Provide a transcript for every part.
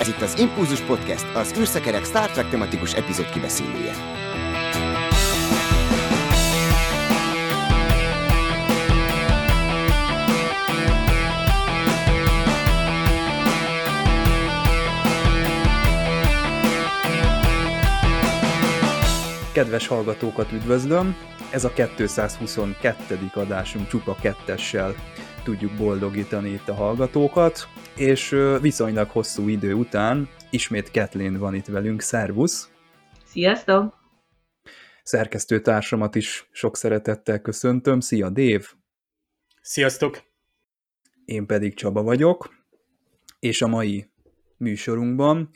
Ez itt az Impulzus Podcast, az űrszekerek Star Trek tematikus epizód kibeszélője. Kedves hallgatókat üdvözlöm! Ez a 222. adásunk csupa kettessel tudjuk boldogítani itt a hallgatókat, és viszonylag hosszú idő után ismét Kathleen van itt velünk. Szervusz! Sziasztok! Szerkesztőtársamat is sok szeretettel köszöntöm. Szia, Dév! Sziasztok! Én pedig Csaba vagyok, és a mai műsorunkban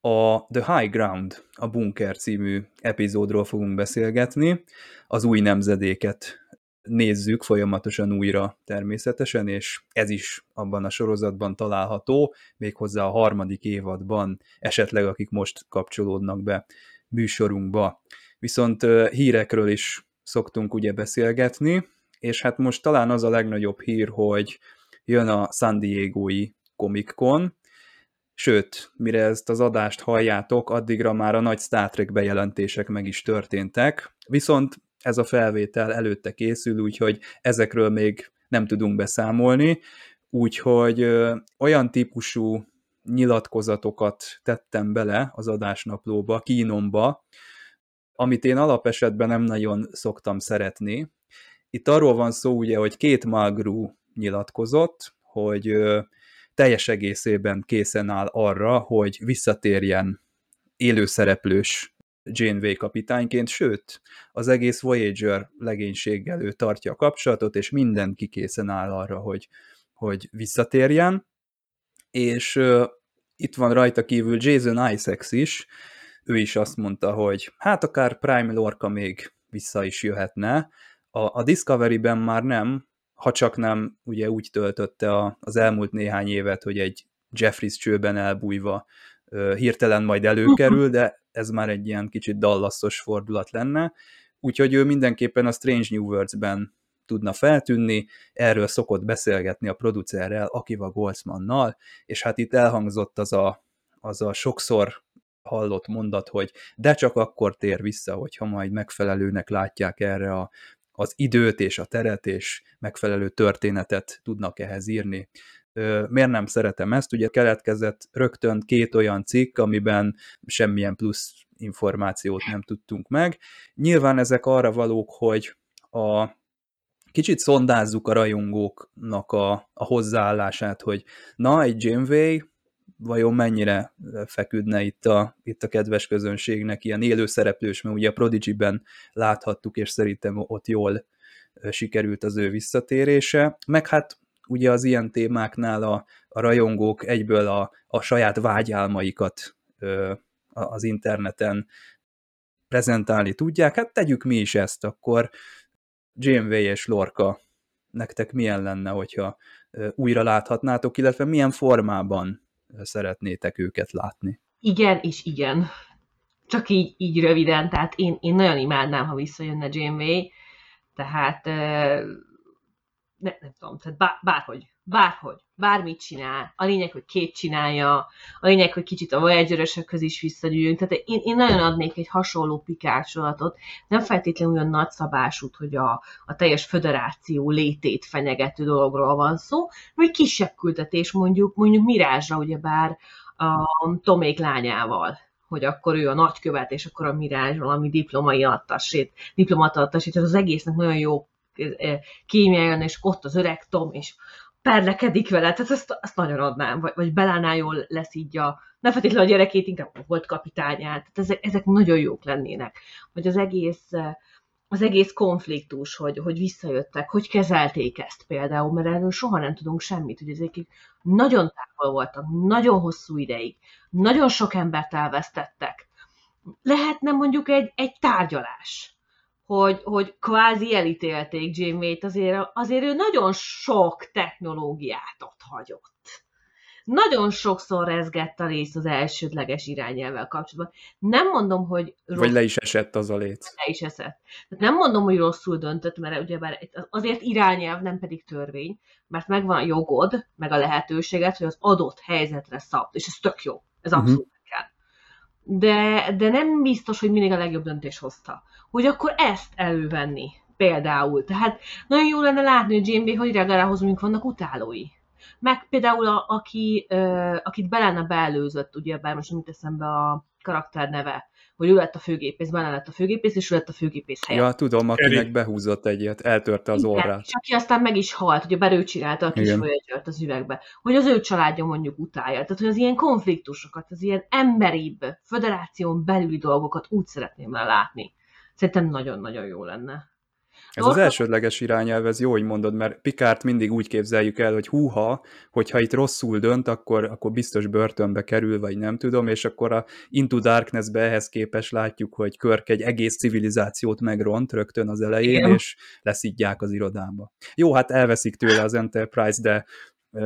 a The High Ground, a Bunker című epizódról fogunk beszélgetni. Az új nemzedéket nézzük folyamatosan újra természetesen, és ez is abban a sorozatban található, méghozzá a harmadik évadban, esetleg akik most kapcsolódnak be műsorunkba. Viszont hírekről is szoktunk ugye beszélgetni, és hát most talán az a legnagyobb hír, hogy jön a San Diego-i Comic Con, sőt, mire ezt az adást halljátok, addigra már a nagy Star Trek bejelentések meg is történtek, viszont ez a felvétel előtte készül, úgyhogy ezekről még nem tudunk beszámolni, úgyhogy olyan típusú nyilatkozatokat tettem bele az adásnaplóba, kínomba, amit én alapesetben nem nagyon szoktam szeretni. Itt arról van szó ugye, hogy két Malgru nyilatkozott, hogy teljes egészében készen áll arra, hogy visszatérjen élőszereplős Janeway kapitányként, sőt, az egész Voyager legénységgel ő tartja a kapcsolatot, és mindenki készen áll arra, hogy, hogy visszatérjen, és uh, itt van rajta kívül Jason Isaacs is, ő is azt mondta, hogy hát akár Prime Lorca még vissza is jöhetne, a, a Discovery-ben már nem, ha csak nem ugye úgy töltötte a, az elmúlt néhány évet, hogy egy Jeffries csőben elbújva hirtelen majd előkerül, de ez már egy ilyen kicsit dallaszos fordulat lenne, úgyhogy ő mindenképpen a Strange New Worlds-ben tudna feltűnni, erről szokott beszélgetni a producerrel, Akiva Goldsmannal, és hát itt elhangzott az a, az a sokszor hallott mondat, hogy de csak akkor tér vissza, hogyha majd megfelelőnek látják erre a, az időt és a teret, és megfelelő történetet tudnak ehhez írni miért nem szeretem ezt? Ugye keletkezett rögtön két olyan cikk, amiben semmilyen plusz információt nem tudtunk meg. Nyilván ezek arra valók, hogy a kicsit szondázzuk a rajongóknak a, a hozzáállását, hogy na, egy Janeway vajon mennyire feküdne itt a, itt a kedves közönségnek ilyen élő szereplős, mert ugye a Prodigy-ben láthattuk, és szerintem ott jól sikerült az ő visszatérése, meg hát ugye az ilyen témáknál a, a rajongók egyből a, a saját vágyálmaikat ö, az interneten prezentálni tudják, hát tegyük mi is ezt, akkor Janeway és Lorca nektek milyen lenne, hogyha újra láthatnátok, illetve milyen formában szeretnétek őket látni? Igen és igen. Csak így, így röviden, tehát én, én nagyon imádnám, ha visszajönne Janeway, tehát ne, nem tudom, tehát bár, bárhogy, bárhogy, bármit csinál. A lényeg, hogy két csinálja, a lényeg, hogy kicsit a voyager is visszagyűjjünk. Tehát én, én nagyon adnék egy hasonló pikársolatot, nem feltétlenül olyan nagyszabásút, hogy a, a teljes föderáció létét fenyegető dologról van szó, vagy kisebb küldetés mondjuk, mondjuk Mirázsra, ugyebár a Tomék lányával hogy akkor ő a nagykövet, és akkor a Mirázs valami diplomai attasét, diplomata attasét, az egésznek nagyon jó kémiáján, és ott az öreg Tom, és perlekedik vele, tehát ezt, ezt nagyon adnám, vagy, vagy Belánál jól lesz így a, ne feltétlenül a gyerekét, inkább volt kapitányát, tehát ezek, ezek nagyon jók lennének. Vagy az egész, az egész konfliktus, hogy, hogy visszajöttek, hogy kezelték ezt például, mert erről soha nem tudunk semmit, hogy ezek nagyon távol voltak, nagyon hosszú ideig, nagyon sok embert elvesztettek. Lehetne mondjuk egy, egy tárgyalás, hogy, hogy kvázi elítélték Janeway-t, azért, azért ő nagyon sok technológiát ott hagyott. Nagyon sokszor rezgett a rész az elsődleges irányelvvel kapcsolatban. Nem mondom, hogy... Rossz... Vagy le is esett az a léc. Le is esett. Nem mondom, hogy rosszul döntött, mert ugyebár azért irányelv, nem pedig törvény, mert megvan a jogod, meg a lehetőséget, hogy az adott helyzetre szabd, és ez tök jó Ez abszolút uh-huh. kell. De, de nem biztos, hogy mindig a legjobb döntés hozta. Hogy akkor ezt elővenni, például. Tehát nagyon jó lenne látni, hogy Jane hogy reagál mondjuk vannak utálói. Meg például, a, aki, ö, akit Belena beelőzött, ugye, bár most nem eszembe a karakter neve, hogy ő lett a főgépész, benne lett a főgépész, és ő lett a főgépész helyett. Ja, tudom, akinek behúzott egyet, eltörte az orrát. És aki aztán meg is halt, ugye berő csinálta a kis Voyager-t az üvegbe, hogy az ő családja mondjuk utálja. Tehát, hogy az ilyen konfliktusokat, az ilyen emberibb, föderáción belüli dolgokat úgy szeretném látni. Szerintem nagyon-nagyon jó lenne. Ez az elsődleges irányelv, ez jó, hogy mondod, mert Pikárt mindig úgy képzeljük el, hogy húha, hogyha itt rosszul dönt, akkor, akkor biztos börtönbe kerül, vagy nem tudom, és akkor a Into Darkness-be ehhez képes látjuk, hogy Körk egy egész civilizációt megront rögtön az elején, Igen. és leszidják az irodába. Jó, hát elveszik tőle az Enterprise, de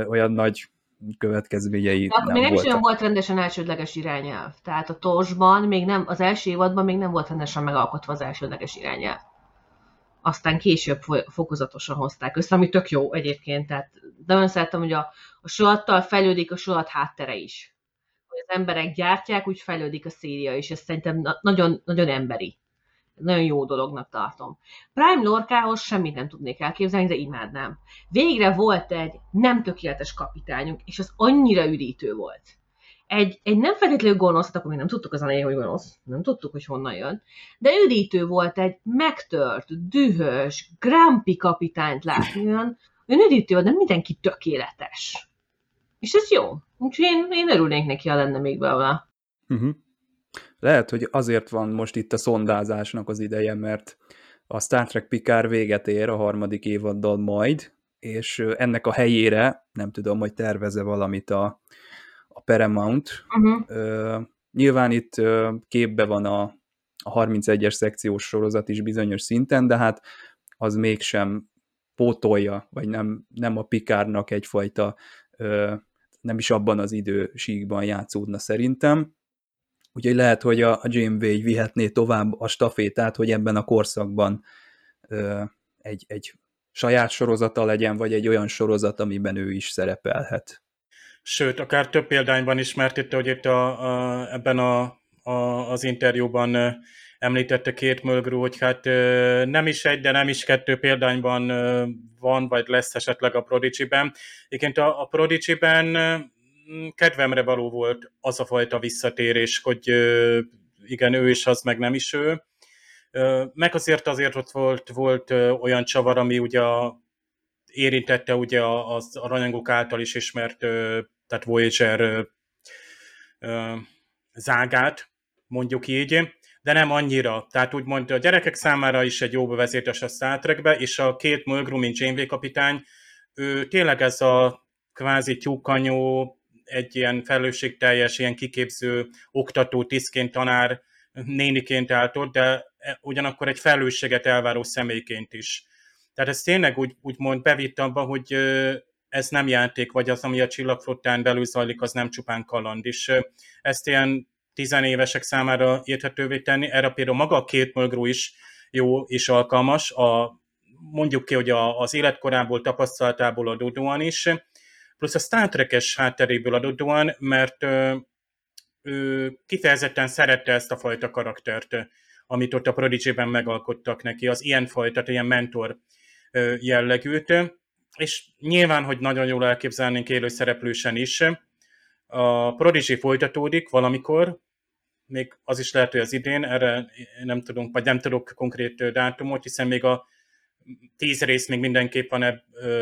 olyan nagy következményei de nem még nem is olyan volt rendesen elsődleges irányelv. Tehát a torsban még nem, az első évadban még nem volt rendesen megalkotva az elsődleges irányelv aztán később fokozatosan hozták össze, ami tök jó egyébként, tehát nagyon szeretem, hogy a, a solattal fejlődik a solat háttere is. Hogy az emberek gyártják, úgy fejlődik a széria is, ez szerintem nagyon, nagyon emberi. Nagyon jó dolognak tartom. Prime Lorkához semmit nem tudnék elképzelni, de imádnám. Végre volt egy nem tökéletes kapitányunk, és az annyira üdítő volt egy, egy nem feltétlenül gonosz, akkor még nem tudtuk az elején, hogy gonosz, nem tudtuk, hogy honnan jön, de üdítő volt egy megtört, dühös, grumpy kapitányt látni, olyan, olyan üdítő volt, de mindenki tökéletes. És ez jó. Úgyhogy én, én örülnék neki, ha lenne még belőle. Uh-huh. Lehet, hogy azért van most itt a szondázásnak az ideje, mert a Star Trek Picard véget ér a harmadik évaddal majd, és ennek a helyére, nem tudom, hogy terveze valamit a, a Paramount. Uh-huh. Uh, nyilván itt uh, képbe van a, a 31-es szekciós sorozat is bizonyos szinten, de hát az mégsem pótolja, vagy nem, nem a Pikárnak egyfajta uh, nem is abban az idősíkban játszódna szerintem. Úgyhogy lehet, hogy a, a Janeway vihetné tovább a stafétát, hogy ebben a korszakban uh, egy, egy saját sorozata legyen, vagy egy olyan sorozat, amiben ő is szerepelhet sőt, akár több példányban is, mert hogy itt a, a, ebben a, a, az interjúban említette két Mölgrú, hogy hát nem is egy, de nem is kettő példányban van, vagy lesz esetleg a Prodigy-ben. Igen, a, a Prodigy-ben kedvemre való volt az a fajta visszatérés, hogy igen, ő is az, meg nem is ő. Meg azért azért ott volt, volt olyan csavar, ami ugye érintette ugye a, a, a rajongók által is ismert, tehát Voyager zágát, mondjuk így, de nem annyira. Tehát úgymond a gyerekek számára is egy jó bevezetés a Star Trekbe, és a két Mulgrew, mint Janeway kapitány, ő tényleg ez a kvázi tyúkanyó, egy ilyen felelősségteljes, ilyen kiképző oktató, tisztként, tanár, néniként állt ott, de ugyanakkor egy felelősséget elváró személyként is. Tehát ez tényleg úgy, úgymond bevitt abba, hogy ez nem játék, vagy az, ami a csillagflottán belül zajlik, az nem csupán kaland. És ezt ilyen tizenévesek számára érthetővé tenni, erre például maga a két Mulgrew is jó és alkalmas, a, mondjuk ki, hogy a, az életkorából, tapasztalatából adódóan is, plusz a Star Trek-es hátteréből adódóan, mert ő, kifejezetten szerette ezt a fajta karaktert, amit ott a Prodigy-ben megalkottak neki, az ilyen fajta, ilyen mentor jellegűt, és nyilván, hogy nagyon jól elképzelnénk élő szereplősen is. A Prodigy folytatódik valamikor, még az is lehet, hogy az idén, erre nem tudunk, vagy nem tudok konkrét dátumot, hiszen még a tíz rész még mindenképp van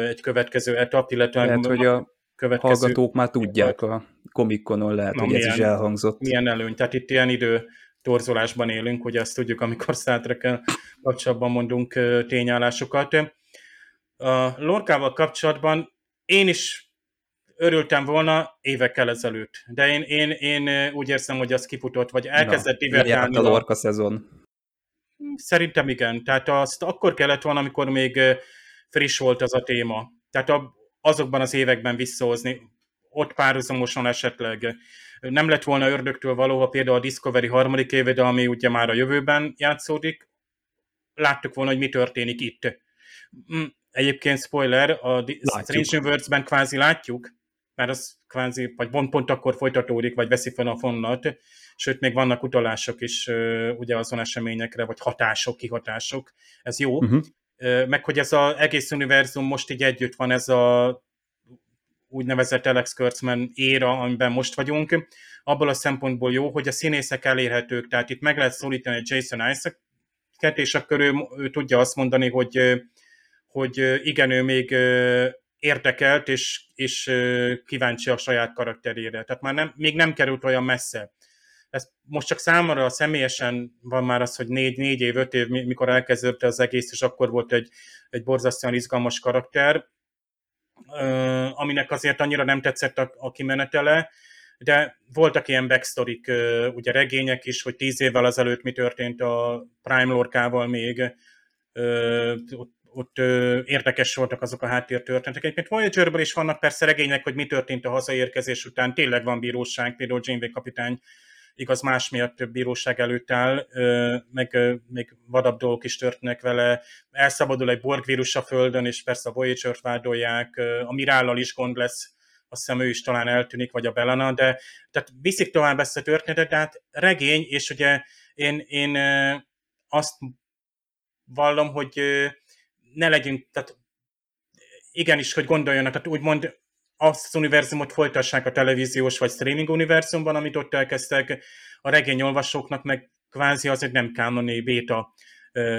egy következő etap, illetve lehet, hogy a következő... hallgatók már tudják a komikonon, lehet, Na, hogy milyen, ez is elhangzott. Milyen előny, tehát itt ilyen idő torzolásban élünk, hogy azt tudjuk, amikor Star kapcsolatban mondunk tényállásokat. A Lorkával kapcsolatban én is örültem volna évekkel ezelőtt, de én, én, én úgy érzem, hogy az kifutott, vagy elkezdett divertálni. a Lorca szezon. Szerintem igen. Tehát azt akkor kellett volna, amikor még friss volt az a téma. Tehát azokban az években visszahozni, ott párhuzamosan esetleg nem lett volna ördögtől való, ha például a Discovery harmadik évede, ami ugye már a jövőben játszódik, láttuk volna, hogy mi történik itt. Mm, Egyébként spoiler, a Strange Universe-ben kvázi látjuk, mert az kvázi, vagy pont, pont akkor folytatódik, vagy veszi fel a fonnat, sőt, még vannak utalások is ugye azon eseményekre, vagy hatások, kihatások, ez jó. Uh-huh. Meg hogy ez az egész univerzum most így együtt van, ez a úgynevezett Alex Kurtzman éra, amiben most vagyunk, abból a szempontból jó, hogy a színészek elérhetők, tehát itt meg lehet szólítani Jason isaac és akkor ő, ő tudja azt mondani, hogy, hogy igen, ő még érdekelt, és, és kíváncsi a saját karakterére. Tehát már nem, még nem került olyan messze. Ez most csak számomra személyesen van már az, hogy négy, négy év, öt év, mikor elkezdődte az egész, és akkor volt egy, egy borzasztóan izgalmas karakter, aminek azért annyira nem tetszett a, a kimenetele, de voltak ilyen backstory ugye regények is, hogy tíz évvel azelőtt mi történt a Prime Lorkával még, ott, ott érdekes voltak azok a háttértörténetek. Egyébként Voyagerből is vannak persze regények, hogy mi történt a hazaérkezés után, tényleg van bíróság, például Janeway kapitány igaz más miatt bíróság előtt áll, meg még vadabb dolgok is történnek vele, elszabadul egy borgvírus a Földön, és persze a Voyager-t vádolják, a Mirállal is gond lesz, azt hiszem is talán eltűnik, vagy a Belana, de tehát viszik tovább ezt a történetet, de hát regény, és ugye én, én azt vallom, hogy ne legyünk, tehát igenis, hogy gondoljanak, tehát úgymond azt az univerzumot folytassák a televíziós vagy streaming univerzumban, amit ott elkezdtek, a regényolvasóknak meg kvázi az egy nem kánoni béta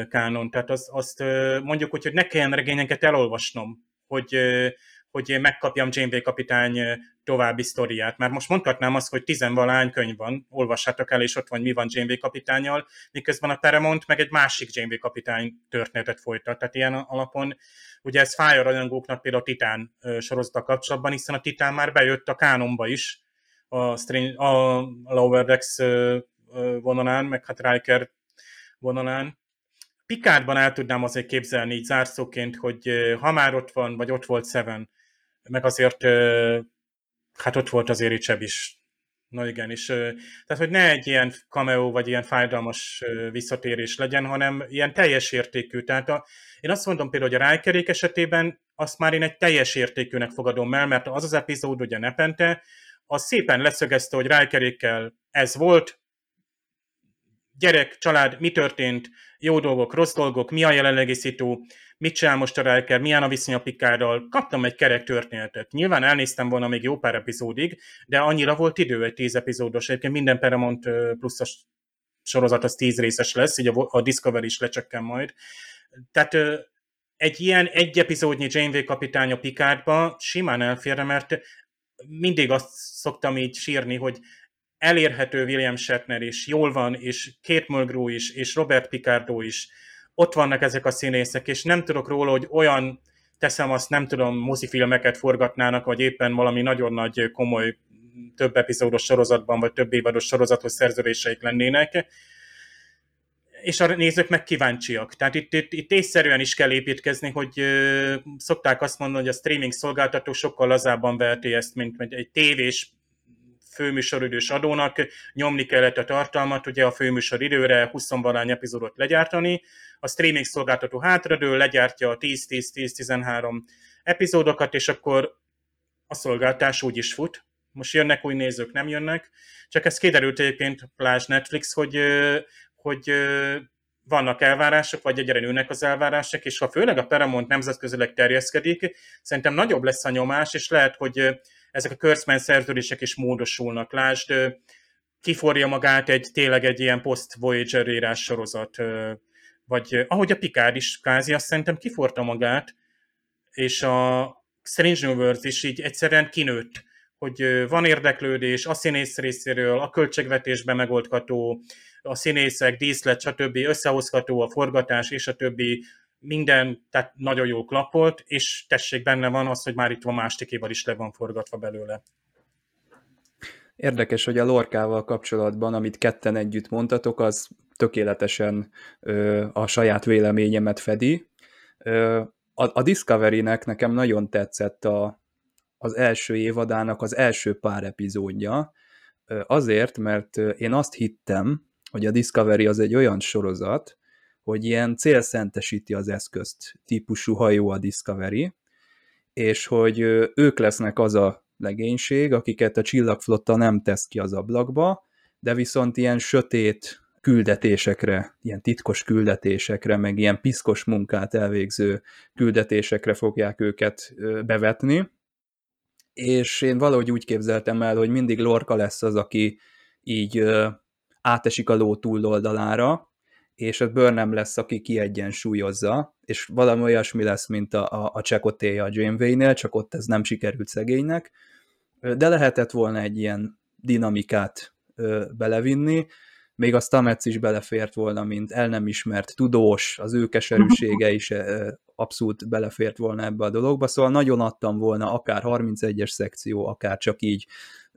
kánon. Tehát azt, azt mondjuk, hogy ne kelljen regényeket elolvasnom, hogy, hogy megkapjam Janeway kapitány további sztoriát. Már most mondhatnám azt, hogy tizenvalány könyv van, olvassátok el, és ott van, mi van Janeway kapitányjal, miközben a Paramount meg egy másik Janeway kapitány történetet folytat. Tehát ilyen alapon, ugye ez fáj a rajongóknak például a Titán sorozata kapcsolatban, hiszen a Titán már bejött a kánonba is, a, Strange, a Lower Decks vonalán, meg hát Riker vonalán, Pikárban el tudnám azért képzelni így zárszóként, hogy ha már ott van, vagy ott volt Seven, meg azért, hát ott volt azért Ricseb is. Na igen, és tehát, hogy ne egy ilyen cameo, vagy ilyen fájdalmas visszatérés legyen, hanem ilyen teljes értékű. Tehát a, én azt mondom például, hogy a Rájkerék esetében azt már én egy teljes értékűnek fogadom el, mert az az epizód, ugye Nepente, az szépen leszögezte, hogy Rájkerékkel ez volt, gyerek, család, mi történt, jó dolgok, rossz dolgok, mi a jelenlegi szitu, mit csinál most a Riker, milyen a viszony a Pikárral, kaptam egy kerek történetet. Nyilván elnéztem volna még jó pár epizódig, de annyira volt idő, egy tíz epizódos. Egyébként minden Paramount pluszos sorozat az tíz részes lesz, így a, Discovery is lecsökken majd. Tehát egy ilyen egy epizódnyi Janeway kapitány a Pikárba simán elférne, mert mindig azt szoktam így sírni, hogy elérhető William Shatner is, jól van, és Kate Mulgrew is, és Robert Picardo is, ott vannak ezek a színészek, és nem tudok róla, hogy olyan, teszem azt, nem tudom, mozifilmeket forgatnának, vagy éppen valami nagyon nagy, komoly, több epizódos sorozatban, vagy több évados sorozathoz szerződéseik lennének, és a nézők meg kíváncsiak. Tehát itt, itt, itt észszerűen is kell építkezni, hogy ö, szokták azt mondani, hogy a streaming szolgáltató sokkal lazábban verti ezt, mint egy tévés főműsoridős adónak. Nyomni kellett a tartalmat, ugye a főműsor időre 20 valány epizódot legyártani, a streaming szolgáltató hátradől legyártja a 10-10-10-13 epizódokat, és akkor a szolgáltás úgy is fut. Most jönnek új nézők, nem jönnek. Csak ez kiderült egyébként, plás Netflix, hogy, hogy vannak elvárások, vagy egyre nőnek az elvárások, és ha főleg a Paramount nemzetközileg terjeszkedik, szerintem nagyobb lesz a nyomás, és lehet, hogy ezek a Kurtzman szerződések is módosulnak. Lásd, kiforja magát egy tényleg egy ilyen post-Voyager írás sorozat, vagy ahogy a Picard is kázi, azt szerintem kiforta magát, és a Strange New Worlds is így egyszerűen kinőtt, hogy van érdeklődés a színész részéről, a költségvetésben megoldható, a színészek, díszlet, stb. összehozható a forgatás és a többi minden tehát nagyon jó klapolt, és tessék benne van az, hogy már itt van mástikéval is le van forgatva belőle. Érdekes, hogy a Lorkával kapcsolatban, amit ketten együtt mondtatok, az tökéletesen ö, a saját véleményemet fedi. Ö, a, a Discovery-nek nekem nagyon tetszett a, az első évadának az első pár epizódja, ö, azért, mert én azt hittem, hogy a Discovery az egy olyan sorozat, hogy ilyen célszentesíti az eszközt típusú hajó a Discovery, és hogy ők lesznek az a legénység, akiket a csillagflotta nem tesz ki az ablakba, de viszont ilyen sötét küldetésekre, ilyen titkos küldetésekre, meg ilyen piszkos munkát elvégző küldetésekre fogják őket bevetni. És én valahogy úgy képzeltem el, hogy mindig Lorca lesz az, aki így átesik a ló túloldalára, és a Burnham lesz, aki kiegyensúlyozza, és valami olyasmi lesz, mint a, a, a Csekotéja a Janeway-nél, csak ott ez nem sikerült szegénynek, de lehetett volna egy ilyen dinamikát ö, belevinni, még a Stamets is belefért volna, mint el nem ismert tudós, az ő keserűsége is abszolút belefért volna ebbe a dologba, szóval nagyon adtam volna akár 31-es szekció, akár csak így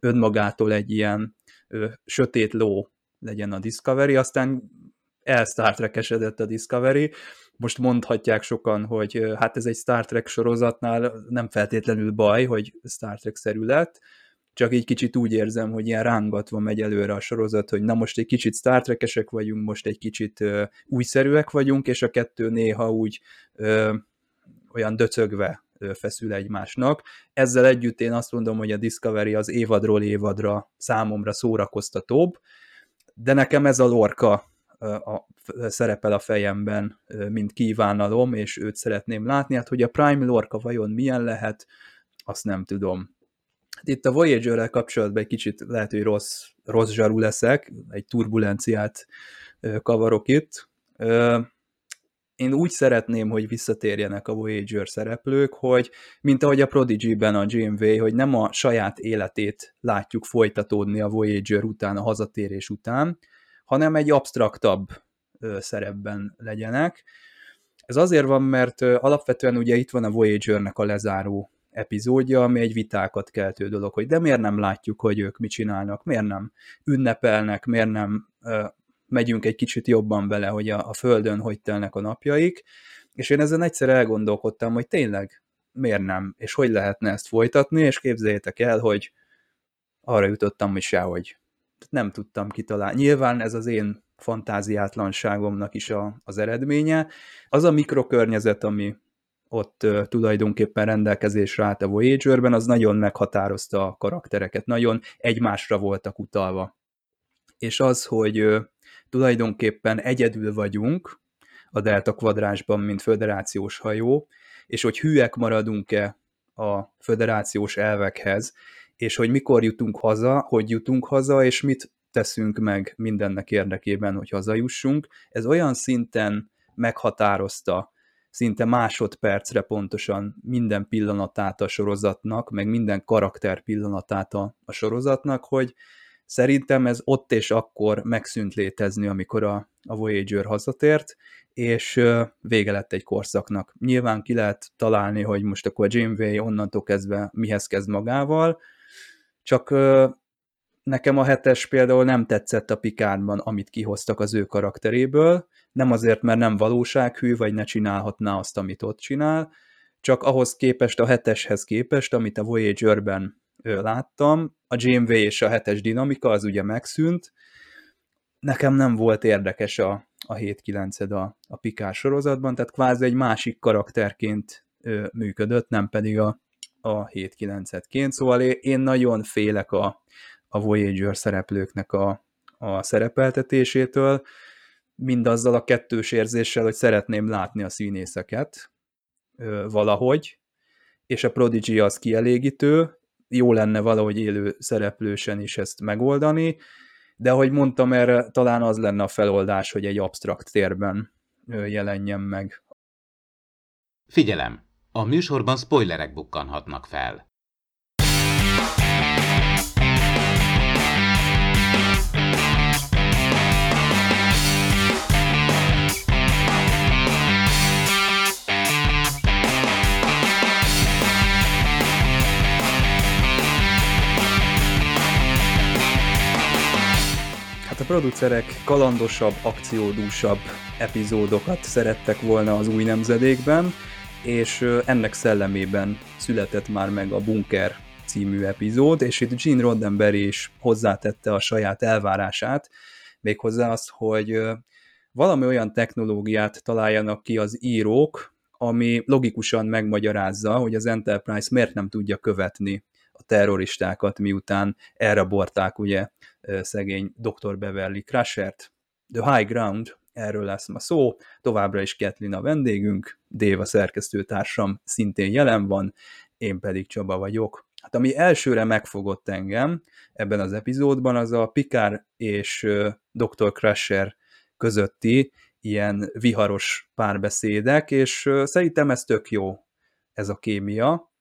önmagától egy ilyen ö, sötét ló legyen a Discovery, aztán el Star trek a Discovery, most mondhatják sokan, hogy hát ez egy Star Trek sorozatnál nem feltétlenül baj, hogy Star Trek-szerű lett, csak így kicsit úgy érzem, hogy ilyen rángatva megy előre a sorozat, hogy na most egy kicsit Star Trek-esek vagyunk, most egy kicsit ö, újszerűek vagyunk, és a kettő néha úgy ö, olyan döcögve ö, feszül egymásnak. Ezzel együtt én azt mondom, hogy a Discovery az évadról évadra számomra szórakoztatóbb, de nekem ez a lorka a, szerepel a fejemben, mint kívánalom, és őt szeretném látni. Hát, hogy a Prime Lorca vajon milyen lehet, azt nem tudom. Itt a Voyager-rel kapcsolatban egy kicsit lehet, hogy rossz, rossz zsarú leszek, egy turbulenciát kavarok itt. Én úgy szeretném, hogy visszatérjenek a Voyager szereplők, hogy mint ahogy a Prodigy-ben a GMV, hogy nem a saját életét látjuk folytatódni a Voyager után, a hazatérés után, hanem egy absztraktabb szerepben legyenek. Ez azért van, mert alapvetően ugye itt van a Voyager-nek a lezáró epizódja, ami egy vitákat keltő dolog, hogy de miért nem látjuk, hogy ők mit csinálnak, miért nem ünnepelnek, miért nem uh, megyünk egy kicsit jobban bele, hogy a, a Földön hogy telnek a napjaik, és én ezen egyszer elgondolkodtam, hogy tényleg miért nem, és hogy lehetne ezt folytatni, és képzeljétek el, hogy arra jutottam, hogy sehogy nem tudtam kitalálni. Nyilván ez az én fantáziátlanságomnak is a, az eredménye. Az a mikrokörnyezet, ami ott tulajdonképpen rendelkezésre állt a Voyager-ben, az nagyon meghatározta a karaktereket, nagyon egymásra voltak utalva. És az, hogy tulajdonképpen egyedül vagyunk a Delta kvadrásban, mint föderációs hajó, és hogy hűek maradunk-e a föderációs elvekhez, és hogy mikor jutunk haza, hogy jutunk haza, és mit teszünk meg mindennek érdekében, hogy hazajussunk. Ez olyan szinten meghatározta szinte másodpercre pontosan minden pillanatát a sorozatnak, meg minden karakter pillanatát a, a sorozatnak, hogy szerintem ez ott és akkor megszűnt létezni, amikor a, a Voyager hazatért, és vége lett egy korszaknak. Nyilván ki lehet találni, hogy most akkor Janeway onnantól kezdve mihez kezd magával, csak nekem a hetes például nem tetszett a Pikárban, amit kihoztak az ő karakteréből, nem azért, mert nem valósághű, vagy ne csinálhatná azt, amit ott csinál, csak ahhoz képest, a heteshez képest, amit a Voyager-ben láttam, a GMV és a hetes dinamika az ugye megszűnt, nekem nem volt érdekes a, a 7-9 a, a Pikár sorozatban, tehát kvázi egy másik karakterként ö, működött, nem pedig a, a 7-9-etként, szóval én nagyon félek a, a Voyager szereplőknek a, a szerepeltetésétől, mindazzal a kettős érzéssel, hogy szeretném látni a színészeket ö, valahogy, és a Prodigy az kielégítő, jó lenne valahogy élő szereplősen is ezt megoldani, de ahogy mondtam, erre talán az lenne a feloldás, hogy egy absztrakt térben jelenjen meg. Figyelem! A műsorban spoilerek bukkanhatnak fel. A producerek kalandosabb, akciódúsabb epizódokat szerettek volna az új nemzedékben, és ennek szellemében született már meg a Bunker című epizód, és itt Gene Roddenberry is hozzátette a saját elvárását, méghozzá azt, hogy valami olyan technológiát találjanak ki az írók, ami logikusan megmagyarázza, hogy az Enterprise miért nem tudja követni terroristákat, miután elrabolták ugye szegény Dr. Beverly Crashert. The High Ground, erről lesz ma szó, továbbra is Ketlin a vendégünk, Déva szerkesztőtársam szintén jelen van, én pedig Csaba vagyok. Hát ami elsőre megfogott engem ebben az epizódban, az a Picard és Dr. Crusher közötti ilyen viharos párbeszédek, és szerintem ez tök jó, ez a kémia,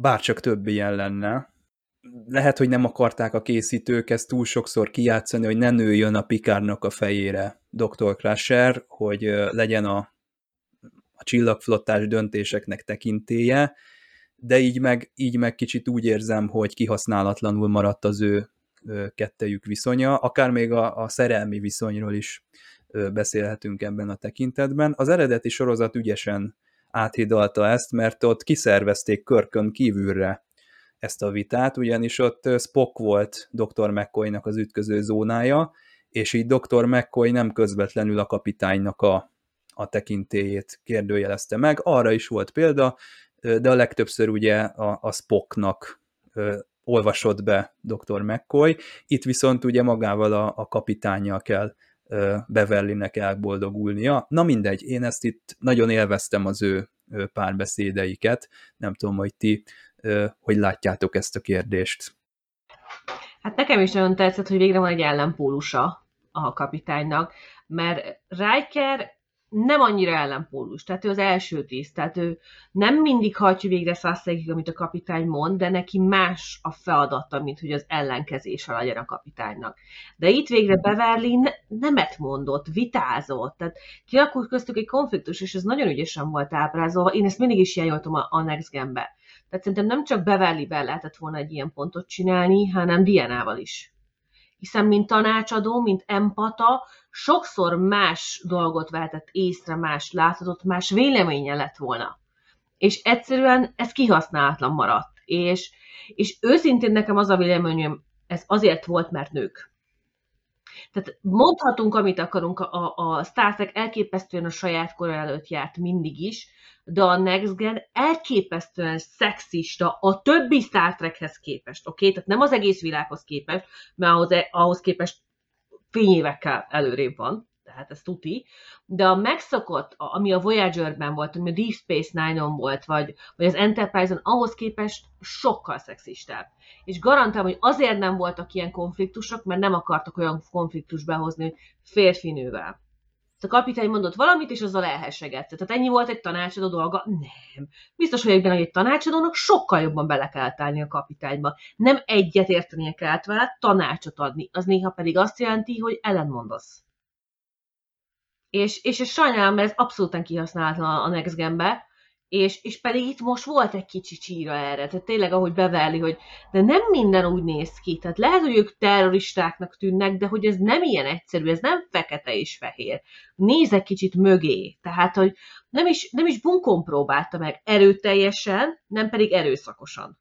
bárcsak több ilyen lenne. Lehet, hogy nem akarták a készítők ezt túl sokszor kijátszani, hogy ne nőjön a Pikárnak a fejére Dr. Crusher, hogy legyen a, a csillagflottás döntéseknek tekintéje, de így meg, így meg kicsit úgy érzem, hogy kihasználatlanul maradt az ő kettejük viszonya, akár még a, a szerelmi viszonyról is beszélhetünk ebben a tekintetben. Az eredeti sorozat ügyesen áthidalta ezt, mert ott kiszervezték körkön kívülre ezt a vitát, ugyanis ott Spock volt Dr. McCoy-nak az ütköző zónája, és így Dr. McCoy nem közvetlenül a kapitánynak a, a tekintélyét kérdőjelezte meg. Arra is volt példa, de a legtöbbször ugye a, a Spocknak olvasott be Dr. McCoy, itt viszont ugye magával a, a kapitányjal kell Beverlynek elboldogulnia. Na mindegy, én ezt itt nagyon élveztem az ő párbeszédeiket, nem tudom, hogy ti hogy látjátok ezt a kérdést. Hát nekem is nagyon tetszett, hogy végre van egy ellenpólusa a kapitánynak, mert Riker nem annyira ellenpólus, tehát ő az első tiszt, tehát ő nem mindig hajtja végre százszerűen, amit a kapitány mond, de neki más a feladata, mint hogy az ellenkezése legyen a kapitánynak. De itt végre Beverly ne, nemet mondott, vitázott, tehát kialakult köztük egy konfliktus, és ez nagyon ügyesen volt ábrázolva, én ezt mindig is hiányoltam a, a Next Gen-be. Tehát szerintem nem csak Beverly-ben lehetett volna egy ilyen pontot csinálni, hanem Diana-val is hiszen mint tanácsadó, mint empata, sokszor más dolgot vehetett észre, más láthatott, más véleménye lett volna. És egyszerűen ez kihasználatlan maradt. És, és őszintén nekem az a véleményem, ez azért volt, mert nők. Tehát mondhatunk, amit akarunk, a, a Star Trek elképesztően a saját kora előtt járt mindig is, de a Next Gen elképesztően szexista a többi Star Trekhez képest, oké? Okay? Tehát nem az egész világhoz képest, mert ahhoz, ahhoz képest fényévekkel előrébb van, tehát ez tuti, de a megszokott, ami a Voyager-ben volt, ami a Deep Space Nine-on volt, vagy, vagy az Enterprise-on, ahhoz képest sokkal szexistább. És garantálom, hogy azért nem voltak ilyen konfliktusok, mert nem akartak olyan konfliktus behozni férfinővel. A kapitány mondott valamit, és azzal elhessegette. Tehát ennyi volt egy tanácsadó dolga? Nem. Biztos vagyok benne, hogy egy tanácsadónak sokkal jobban bele kell állni a kapitányba. Nem egyet értenie kellett vele, tanácsot adni. Az néha pedig azt jelenti, hogy ellenmondasz. És, és ez sajnálom, mert ez abszolút kihasználatlan a Next Gen-be, és, és pedig itt most volt egy kicsi csíra erre, tehát tényleg ahogy beverli, hogy de nem minden úgy néz ki, tehát lehet, hogy ők terroristáknak tűnnek, de hogy ez nem ilyen egyszerű, ez nem fekete és fehér. Néz egy kicsit mögé, tehát hogy nem is, nem is bunkon próbálta meg erőteljesen, nem pedig erőszakosan.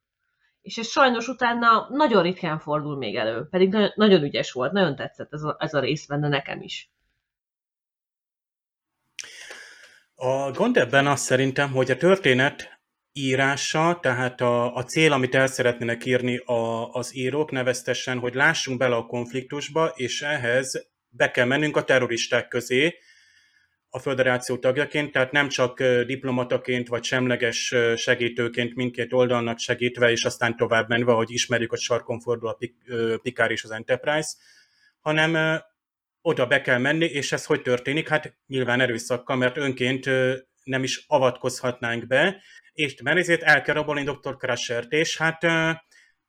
És ez sajnos utána nagyon ritkán fordul még elő, pedig nagyon, nagyon ügyes volt, nagyon tetszett ez a, ez a rész benne nekem is. A gond ebben az szerintem, hogy a történet írása, tehát a, a cél, amit el szeretnének írni a, az írók, neveztesen, hogy lássunk bele a konfliktusba, és ehhez be kell mennünk a terroristák közé, a föderáció tagjaként, tehát nem csak diplomataként vagy semleges segítőként mindkét oldalnak segítve, és aztán tovább menve, hogy ismerjük, hogy sarkon fordul a Picard és az Enterprise, hanem oda be kell menni, és ez hogy történik? Hát nyilván erőszakkal, mert önként nem is avatkozhatnánk be, és mert ezért el kell rabolni Dr. Crusher-t, és hát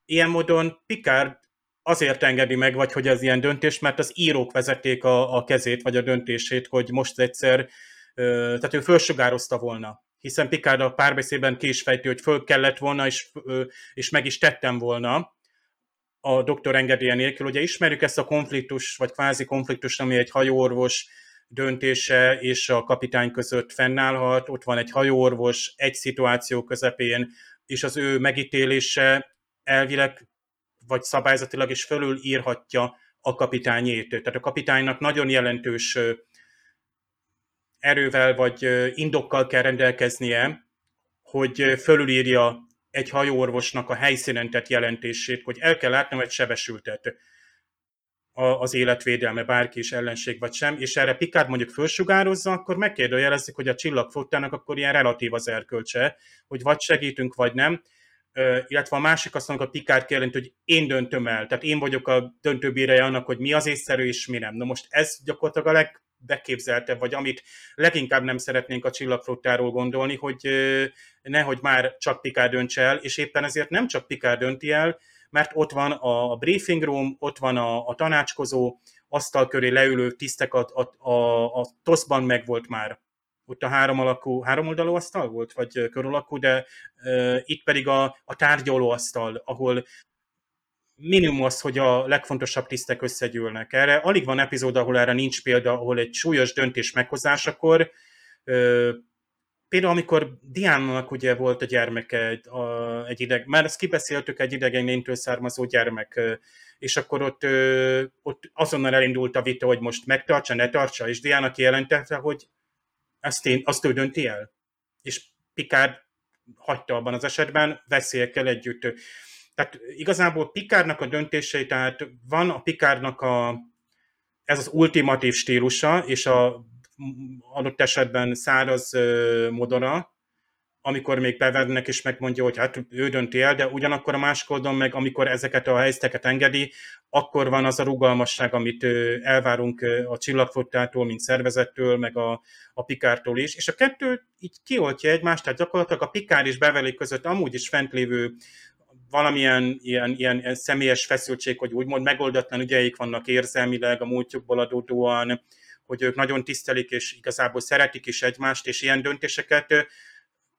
ilyen módon Picard azért engedi meg, vagy hogy ez ilyen döntés, mert az írók vezették a, a kezét, vagy a döntését, hogy most egyszer, tehát ő fölsugározta volna hiszen Picard a párbeszédben ki is fejti, hogy föl kellett volna, és, és meg is tettem volna, a doktor engedélye nélkül. Ugye ismerjük ezt a konfliktus, vagy kvázi konfliktus, ami egy hajóorvos döntése és a kapitány között fennállhat. Ott van egy hajóorvos egy szituáció közepén, és az ő megítélése elvileg vagy szabályzatilag is fölül írhatja a kapitányét. Tehát a kapitánynak nagyon jelentős erővel vagy indokkal kell rendelkeznie, hogy fölülírja egy hajóorvosnak a helyszínen tett jelentését, hogy el kell látnom egy sebesültet az életvédelme, bárki is ellenség vagy sem, és erre Picard mondjuk fölsugározza, akkor megkérdőjelezik, hogy a csillagfottának akkor ilyen relatív az erkölcse, hogy vagy segítünk, vagy nem, illetve a másik azt mondja, a Picard kijelent, hogy én döntöm el, tehát én vagyok a döntőbírája annak, hogy mi az észszerű és mi nem. Na most ez gyakorlatilag a legbeképzeltebb, vagy amit leginkább nem szeretnénk a csillagflottáról gondolni, hogy nehogy már csak Picard döntse el, és éppen ezért nem csak Picard dönti el, mert ott van a briefing room, ott van a, a tanácskozó, asztal köré leülő tisztek, a, a, a, a TOSZ-ban meg volt már. Ott a három alakú, három oldalú asztal volt, vagy körülakú, de uh, itt pedig a, a tárgyaló asztal, ahol minimum az, hogy a legfontosabb tisztek összegyűlnek. Erre alig van epizód, ahol erre nincs példa, ahol egy súlyos döntés meghozásakor Például, amikor Diánának ugye volt a gyermeke egy, a, egy ideg, már ezt kibeszéltük, egy idegen lénytől származó gyermek, és akkor ott, ott azonnal elindult a vita, hogy most megtartsa, ne tartsa, és Diana kijelentette, hogy ezt én, azt ő dönti el. És Picard hagyta abban az esetben veszélyekkel együtt. Tehát igazából Picardnak a döntései, tehát van a Picardnak a, ez az ultimatív stílusa, és a adott esetben száraz modora, amikor még bevernek és megmondja, hogy hát ő dönti el, de ugyanakkor a másik oldalon meg, amikor ezeket a helyzeteket engedi, akkor van az a rugalmasság, amit elvárunk a csillagfottától, mint szervezettől, meg a, a pikártól is, és a kettő így kioltja egymást, tehát gyakorlatilag a pikár és bevelik között amúgy is fent lévő valamilyen ilyen, ilyen személyes feszültség, hogy úgymond megoldatlan ügyeik vannak érzelmileg a múltjukból adódóan, hogy ők nagyon tisztelik, és igazából szeretik is egymást, és ilyen döntéseket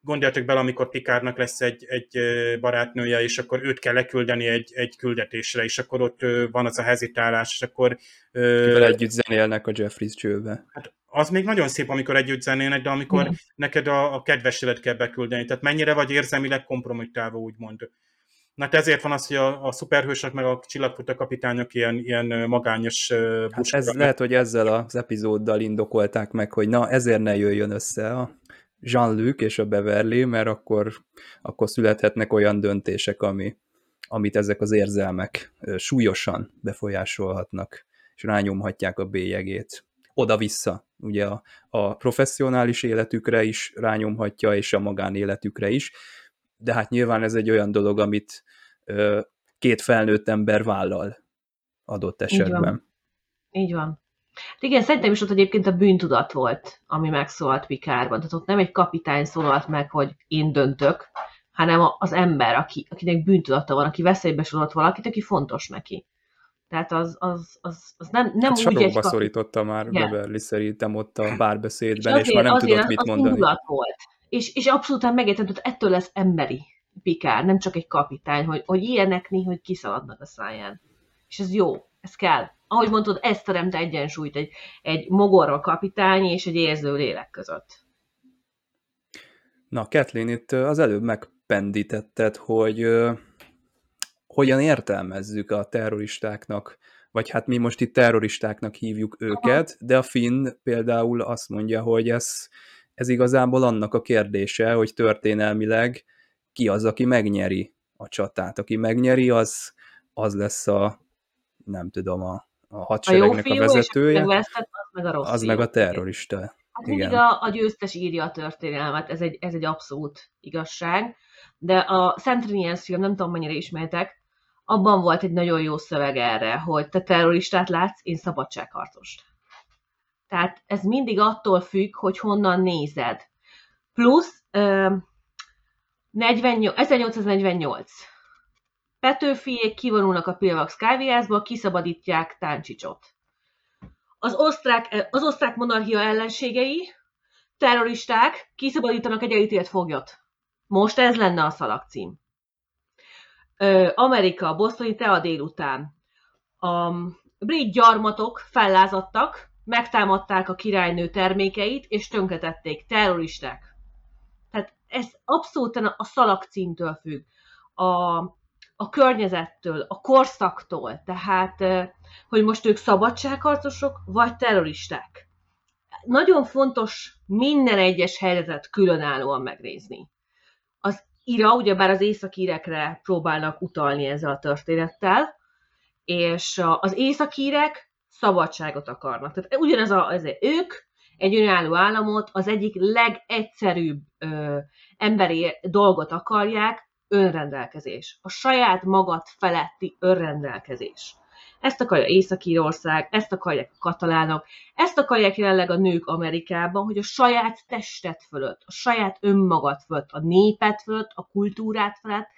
gondoljatok bele, amikor Pikárnak lesz egy, egy barátnője, és akkor őt kell leküldeni egy, egy küldetésre, és akkor ott van az a hezitálás, és akkor... Kivel együtt zenélnek a Jeffries csőbe. Hát az még nagyon szép, amikor együtt zenélnek, de amikor mm. neked a, a kedvesedet kell beküldeni. Tehát mennyire vagy érzelmileg kompromittálva, úgymond. Na hát ezért van az, hogy a, a szuperhősök meg a csillagfutó kapitányok ilyen, ilyen magányos hát ez lehet, hogy ezzel az epizóddal indokolták meg, hogy na ezért ne jöjjön össze a Jean-Luc és a Beverly, mert akkor, akkor születhetnek olyan döntések, ami, amit ezek az érzelmek súlyosan befolyásolhatnak, és rányomhatják a bélyegét. Oda-vissza, ugye a, a professzionális életükre is rányomhatja, és a magánéletükre is, de hát nyilván ez egy olyan dolog, amit ö, két felnőtt ember vállal adott esetben. Így van. Így van. Hát igen, szerintem is ott egyébként a bűntudat volt, ami megszólalt Pikárban. Tehát ott nem egy kapitány szólalt meg, hogy én döntök, hanem az ember, aki, akinek bűntudata van, aki veszélybe sorolt valakit, aki fontos neki. Tehát az, az, az, az nem, nem hát úgy egy... Szorította már yeah. Beverly szerintem ott a párbeszédben, és, azért, és már nem tudott mit mondani. Az volt és, és abszolút megértem, hogy ettől lesz emberi Pikár, nem csak egy kapitány, hogy, hogy ilyenekni, hogy kiszaladnak a száján. És ez jó, ez kell. Ahogy mondtad, ez teremt egyensúlyt egy, egy mogorra kapitány és egy érző lélek között. Na, Kathleen, itt az előbb megpendítetted, hogy uh, hogyan értelmezzük a terroristáknak, vagy hát mi most itt terroristáknak hívjuk őket, de a Finn például azt mondja, hogy ez ez igazából annak a kérdése, hogy történelmileg ki az, aki megnyeri a csatát. Aki megnyeri, az, az lesz a, nem tudom, a, a hadseregnek a, a vezetője, az meg a, rossz az meg a terrorista. Hát Igen. a, a győztes írja a történelmet, ez egy, ez egy abszolút igazság, de a Centrinians film, nem tudom mennyire ismertek, abban volt egy nagyon jó szöveg erre, hogy te terroristát látsz, én szabadságharcost. Tehát ez mindig attól függ, hogy honnan nézed. Plusz 48, 1848. Petőfiék kivonulnak a Pilvax kávéházból, kiszabadítják Táncsicsot. Az osztrák, az osztrák monarchia ellenségei, terroristák kiszabadítanak egy elítélt foglyot. Most ez lenne a szalagcím. Amerika, bosztoni tea délután. A brit gyarmatok fellázadtak, megtámadták a királynő termékeit, és tönkretették. Terroristák. Tehát ez abszolút a szalagcímtől függ. A, a környezettől, a korszaktól. Tehát, hogy most ők szabadságharcosok, vagy terroristák. Nagyon fontos minden egyes helyzetet különállóan megnézni. Az Ira, ugyebár az északírekre próbálnak utalni ezzel a történettel, és az északírek szabadságot akarnak. Tehát ugyanez a, az, ők egy önálló államot, az egyik legegyszerűbb ö, emberi dolgot akarják, önrendelkezés. A saját magad feletti önrendelkezés. Ezt akarja Észak-Írország, ezt akarják a katalánok, ezt akarják jelenleg a nők Amerikában, hogy a saját testet fölött, a saját önmagad fölött, a népet fölött, a kultúrát fölött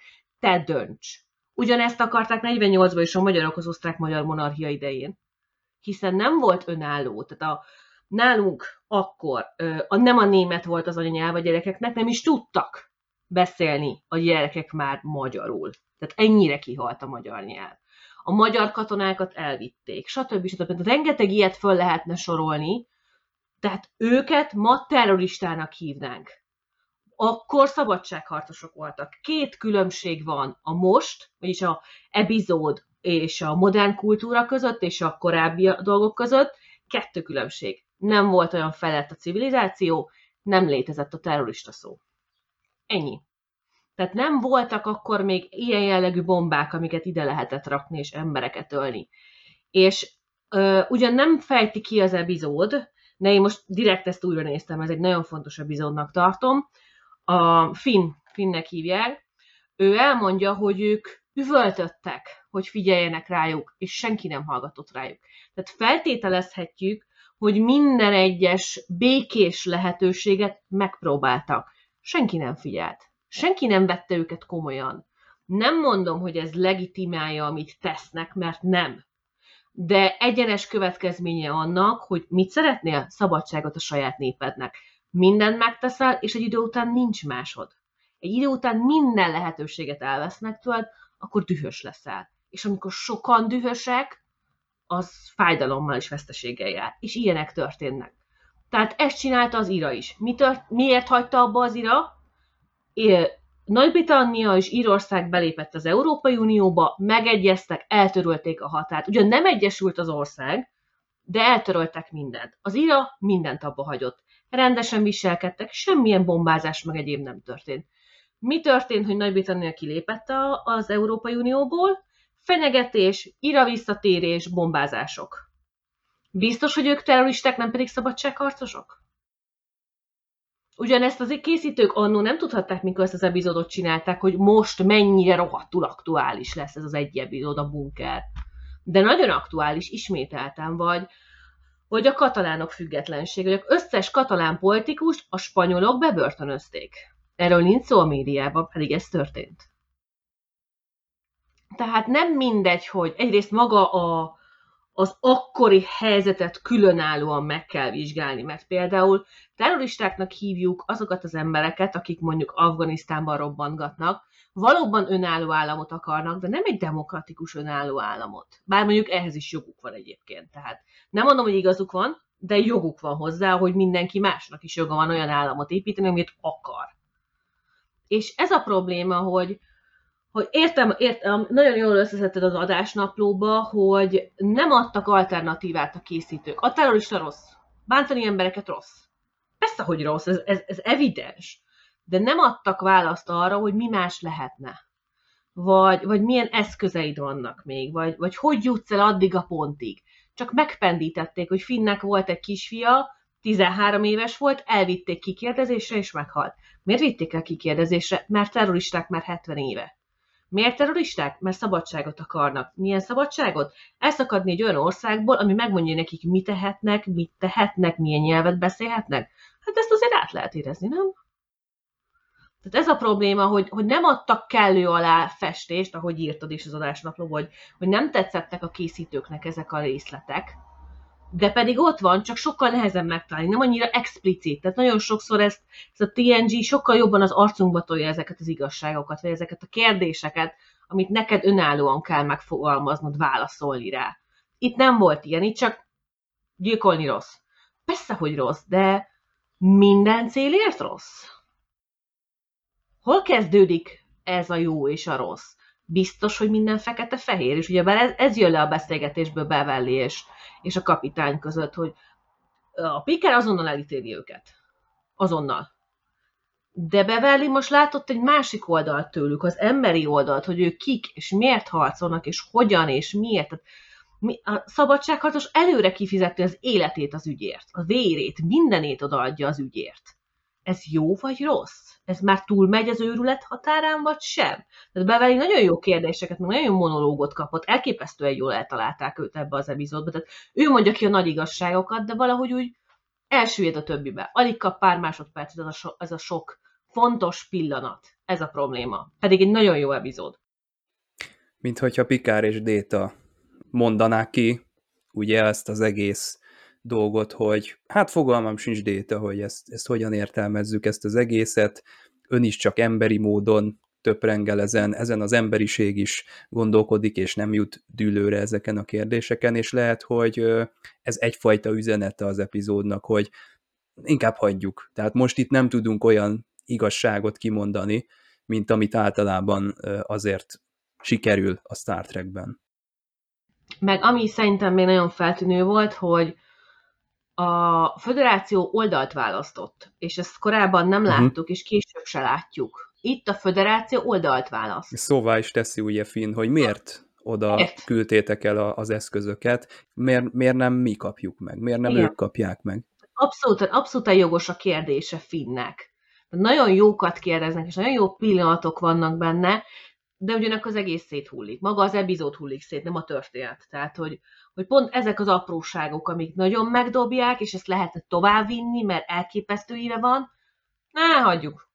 te dönts. Ugyanezt akarták 48-ban is a magyarok az osztrák-magyar monarchia idején. Hiszen nem volt önálló. Tehát a, nálunk akkor a, nem a német volt az anyanyelv a gyerekeknek, nem is tudtak beszélni a gyerekek már magyarul. Tehát ennyire kihalt a magyar nyelv a magyar katonákat elvitték, stb. stb. Rengeteg ilyet föl lehetne sorolni, tehát őket ma terroristának hívnánk. Akkor szabadságharcosok voltak. Két különbség van a most, vagyis a epizód és a modern kultúra között, és a korábbi dolgok között. Kettő különbség. Nem volt olyan felett a civilizáció, nem létezett a terrorista szó. Ennyi. Tehát nem voltak akkor még ilyen jellegű bombák, amiket ide lehetett rakni, és embereket ölni. És ö, ugyan nem fejti ki az epizód, de én most direkt ezt újra néztem, ez egy nagyon fontos epizódnak tartom. A Finn, Finnnek hívják, ő elmondja, hogy ők üvöltöttek, hogy figyeljenek rájuk, és senki nem hallgatott rájuk. Tehát feltételezhetjük, hogy minden egyes békés lehetőséget megpróbáltak. Senki nem figyelt. Senki nem vette őket komolyan. Nem mondom, hogy ez legitimálja, amit tesznek, mert nem. De egyenes következménye annak, hogy mit szeretnél? Szabadságot a saját népednek. Mindent megteszel, és egy idő után nincs másod. Egy idő után minden lehetőséget elvesznek tőled, akkor dühös leszel. És amikor sokan dühösek, az fájdalommal és veszteséggel jár. És ilyenek történnek. Tehát ezt csinálta az ira is. Mi tört, miért hagyta abba az ira? Nagy-Britannia és Írország belépett az Európai Unióba, megegyeztek, eltörölték a határt. Ugyan nem egyesült az ország, de eltöröltek mindent. Az IRA mindent abba hagyott. Rendesen viselkedtek, semmilyen bombázás meg egyéb nem történt. Mi történt, hogy Nagy-Britannia kilépett az Európai Unióból? Fenyegetés, IRA visszatérés, bombázások. Biztos, hogy ők terroristák, nem pedig szabadságharcosok? Ugyanezt az készítők annó nem tudhatták, mikor ezt az epizódot csinálták, hogy most mennyire rohadtul aktuális lesz ez az egy epizód, a bunker. De nagyon aktuális, ismételtem, vagy, vagy a katalánok függetlenség, vagy az összes katalán politikust a spanyolok bebörtönözték. Erről nincs szó a médiában, pedig ez történt. Tehát nem mindegy, hogy egyrészt maga a, az akkori helyzetet különállóan meg kell vizsgálni, mert például terroristáknak hívjuk azokat az embereket, akik mondjuk Afganisztánban robbantgatnak, valóban önálló államot akarnak, de nem egy demokratikus önálló államot. Bár mondjuk ehhez is joguk van egyébként. Tehát nem mondom, hogy igazuk van, de joguk van hozzá, hogy mindenki másnak is joga van olyan államot építeni, amit akar. És ez a probléma, hogy, hogy értem, értem, nagyon jól összeszedted az adásnaplóba, hogy nem adtak alternatívát a készítők. A terrorista rossz. Bántani embereket rossz. Persze, hogy rossz, ez, ez, ez evidens. De nem adtak választ arra, hogy mi más lehetne. Vagy, vagy milyen eszközeid vannak még, vagy, vagy hogy jutsz el addig a pontig. Csak megpendítették, hogy Finnek volt egy kisfia, 13 éves volt, elvitték kikérdezésre, és meghalt. Miért vitték el kikérdezésre? Mert terroristák már 70 éve. Miért terroristák? Mert szabadságot akarnak. Milyen szabadságot? Elszakadni egy olyan országból, ami megmondja nekik, mit tehetnek, mit tehetnek, milyen nyelvet beszélhetnek. Hát ezt azért át lehet érezni, nem? Tehát ez a probléma, hogy, hogy nem adtak kellő alá festést, ahogy írtad is az adásnapló, hogy, hogy nem tetszettek a készítőknek ezek a részletek, de pedig ott van, csak sokkal nehezebb megtalálni, nem annyira explicit. Tehát nagyon sokszor ezt, ezt a TNG sokkal jobban az arcunkba tolja ezeket az igazságokat, vagy ezeket a kérdéseket, amit neked önállóan kell megfogalmaznod, válaszolni rá. Itt nem volt ilyen, itt csak gyilkolni rossz. Persze, hogy rossz, de minden célért rossz? Hol kezdődik ez a jó és a rossz? Biztos, hogy minden fekete-fehér, és ugye ez, ez jön le a beszélgetésből Beverly és, és a kapitány között, hogy a Piker azonnal elítéli őket. Azonnal. De Beverly most látott egy másik oldalt tőlük, az emberi oldalt, hogy ők kik, és miért harcolnak, és hogyan, és miért. Tehát a szabadságharcos előre kifizeti az életét az ügyért, a vérét, mindenét odaadja az ügyért. Ez jó vagy rossz? Ez már túlmegy az őrület határán, vagy sem? Tehát Beverly nagyon jó kérdéseket, nagyon jó monológot kapott, elképesztően jól eltalálták őt ebbe az epizódba. Tehát ő mondja ki a nagy igazságokat, de valahogy úgy elsüllyed a többibe. Alig kap pár másodpercet ez a, so, ez a sok fontos pillanat. Ez a probléma. Pedig egy nagyon jó epizód. Mint hogyha Pikár és Déta mondanák ki, ugye ezt az egész dolgot, hogy hát fogalmam sincs Déta, hogy ezt, ezt hogyan értelmezzük ezt az egészet, ön is csak emberi módon töprengel ezen, ezen az emberiség is gondolkodik, és nem jut dűlőre ezeken a kérdéseken, és lehet, hogy ez egyfajta üzenete az epizódnak, hogy inkább hagyjuk. Tehát most itt nem tudunk olyan igazságot kimondani, mint amit általában azért sikerül a Star Trekben. Meg ami szerintem még nagyon feltűnő volt, hogy a föderáció oldalt választott, és ezt korábban nem uh-huh. láttuk, és később se látjuk. Itt a föderáció oldalt választ. Szóval is teszi ugye Finn, hogy miért oda miért? küldtétek el az eszközöket, miért, miért nem mi kapjuk meg, miért nem Igen. ők kapják meg. Abszolút, abszolút jogos a kérdése Finnnek. Nagyon jókat kérdeznek, és nagyon jó pillanatok vannak benne, de ugyanakkor az egész széthullik. Maga az epizód hullik szét, nem a történet. Tehát, hogy, hogy pont ezek az apróságok, amik nagyon megdobják, és ezt lehetne továbbvinni, mert elképesztő íve van, ne, hagyjuk.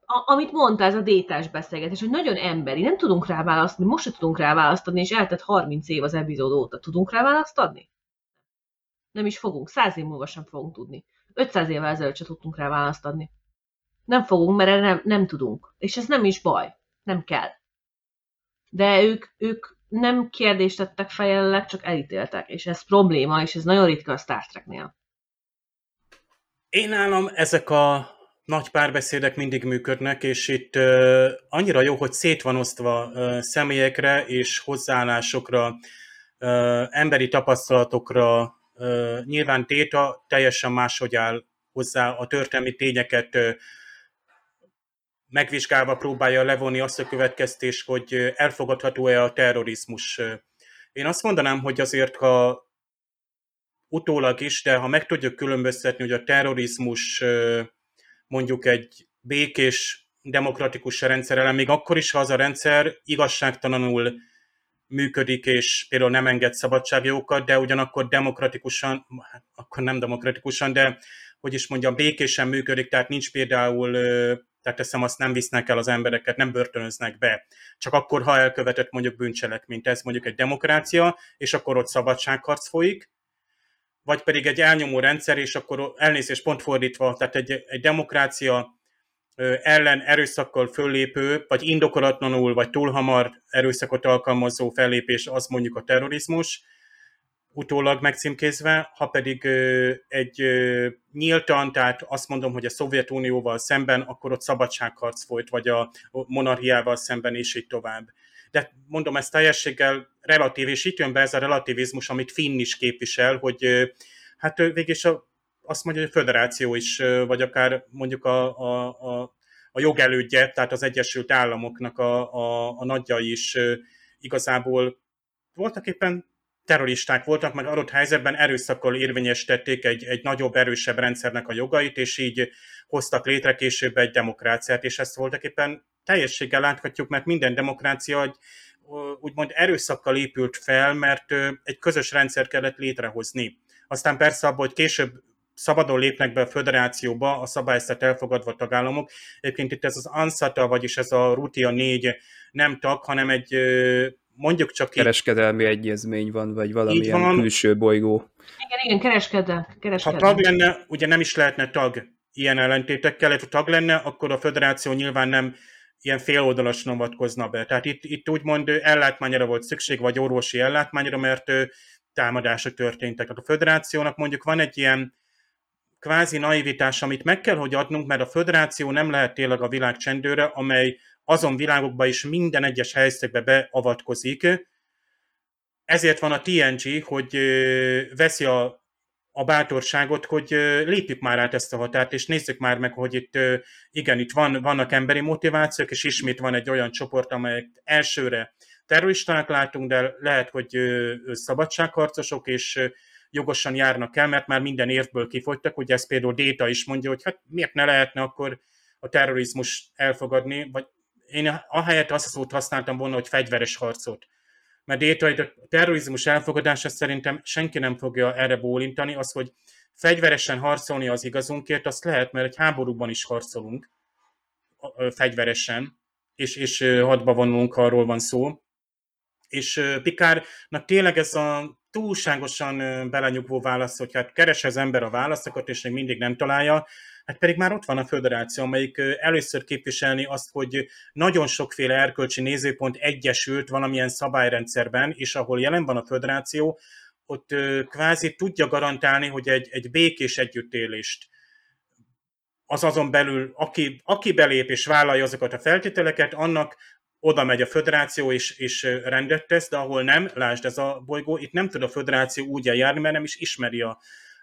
A, amit mondta, ez a détás beszélgetés, hogy nagyon emberi, nem tudunk rá választani, most se tudunk rá választani, és eltett 30 év az epizód óta. Tudunk rá választani? Nem is fogunk, száz év múlva sem fogunk tudni. 500 évvel ezelőtt se tudtunk rá választani. Nem fogunk, mert nem, nem tudunk. És ez nem is baj nem kell. De ők, ők nem kérdést tettek fel csak elítéltek, és ez probléma, és ez nagyon ritka a Star Treknél. Én nálam ezek a nagy párbeszédek mindig működnek, és itt uh, annyira jó, hogy szét van osztva uh, személyekre és hozzáállásokra, uh, emberi tapasztalatokra. Uh, nyilván Téta teljesen máshogy áll hozzá a történelmi tényeket uh, megvizsgálva próbálja levonni azt a következtést, hogy elfogadható-e a terrorizmus. Én azt mondanám, hogy azért, ha utólag is, de ha meg tudjuk különböztetni, hogy a terrorizmus mondjuk egy békés, demokratikus rendszer ellen, még akkor is, ha az a rendszer igazságtalanul működik, és például nem enged szabadságjogokat, de ugyanakkor demokratikusan, hát akkor nem demokratikusan, de hogy is mondjam, békésen működik, tehát nincs például tehát teszem azt nem visznek el az embereket, nem börtönöznek be. Csak akkor, ha elkövetett mondjuk bűncselekményt, ez mondjuk egy demokrácia, és akkor ott szabadságharc folyik, vagy pedig egy elnyomó rendszer, és akkor elnézés pont fordítva, tehát egy, egy demokrácia ellen erőszakkal föllépő, vagy indokolatlanul, vagy túl hamar erőszakot alkalmazó fellépés, az mondjuk a terrorizmus, utólag megcímkézve, ha pedig egy nyíltan, tehát azt mondom, hogy a Szovjetunióval szemben, akkor ott szabadságharc folyt, vagy a monarchiával szemben, és így tovább. De mondom, ez teljességgel relatív, és itt jön be ez a relativizmus, amit Finn is képvisel, hogy hát végig a, azt mondja, hogy a föderáció is, vagy akár mondjuk a, a, a, a jogelődje, tehát az Egyesült Államoknak a, a, a nagyjai is igazából voltak éppen terroristák voltak, meg adott helyzetben erőszakkal érvényesítették egy, egy nagyobb, erősebb rendszernek a jogait, és így hoztak létre később egy demokráciát, és ezt voltak éppen teljességgel láthatjuk, mert minden demokrácia egy, úgymond erőszakkal épült fel, mert egy közös rendszer kellett létrehozni. Aztán persze abban, hogy később szabadon lépnek be a föderációba, a szabályzat elfogadva tagállamok. Egyébként itt ez az ANSATA, vagyis ez a Rutia 4 nem tag, hanem egy mondjuk csak Kereskedelmi így, egyezmény van, vagy valamilyen van. külső bolygó. Igen, igen, kereskedel, kereskedel. Ha tag lenne, ugye nem is lehetne tag ilyen ellentétekkel, ha tag lenne, akkor a föderáció nyilván nem ilyen féloldalas novatkozna be. Tehát itt, itt úgymond ellátmányra volt szükség, vagy orvosi ellátmányra, mert támadások történtek. Tehát a föderációnak mondjuk van egy ilyen kvázi naivitás, amit meg kell, hogy adnunk, mert a föderáció nem lehet tényleg a világ csendőre, amely azon világokba is minden egyes helyzetbe beavatkozik. Ezért van a TNG, hogy veszi a a bátorságot, hogy lépjük már át ezt a határt, és nézzük már meg, hogy itt igen, itt van, vannak emberi motivációk, és ismét van egy olyan csoport, amelyek elsőre terroristának látunk, de lehet, hogy szabadságharcosok, és jogosan járnak el, mert már minden érvből kifogytak, ugye ez például Déta is mondja, hogy hát miért ne lehetne akkor a terrorizmus elfogadni, vagy én ahelyett azt a szót használtam volna, hogy fegyveres harcot. Mert Déta, a terrorizmus elfogadása szerintem senki nem fogja erre bólintani, az, hogy fegyveresen harcolni az igazunkért, azt lehet, mert egy háborúban is harcolunk fegyveresen, és, és hadba vonulunk, arról van szó. És Pikárnak tényleg ez a túlságosan belenyugvó válasz, hogy hát keres az ember a válaszokat, és még mindig nem találja, hát pedig már ott van a föderáció, amelyik először képviselni azt, hogy nagyon sokféle erkölcsi nézőpont egyesült valamilyen szabályrendszerben, és ahol jelen van a föderáció, ott kvázi tudja garantálni, hogy egy, egy békés együttélést az azon belül, aki, aki belép és vállalja azokat a feltételeket, annak oda megy a föderáció és, és rendet tesz, de ahol nem, lásd ez a bolygó, itt nem tud a föderáció úgy eljárni, mert nem is ismeri a,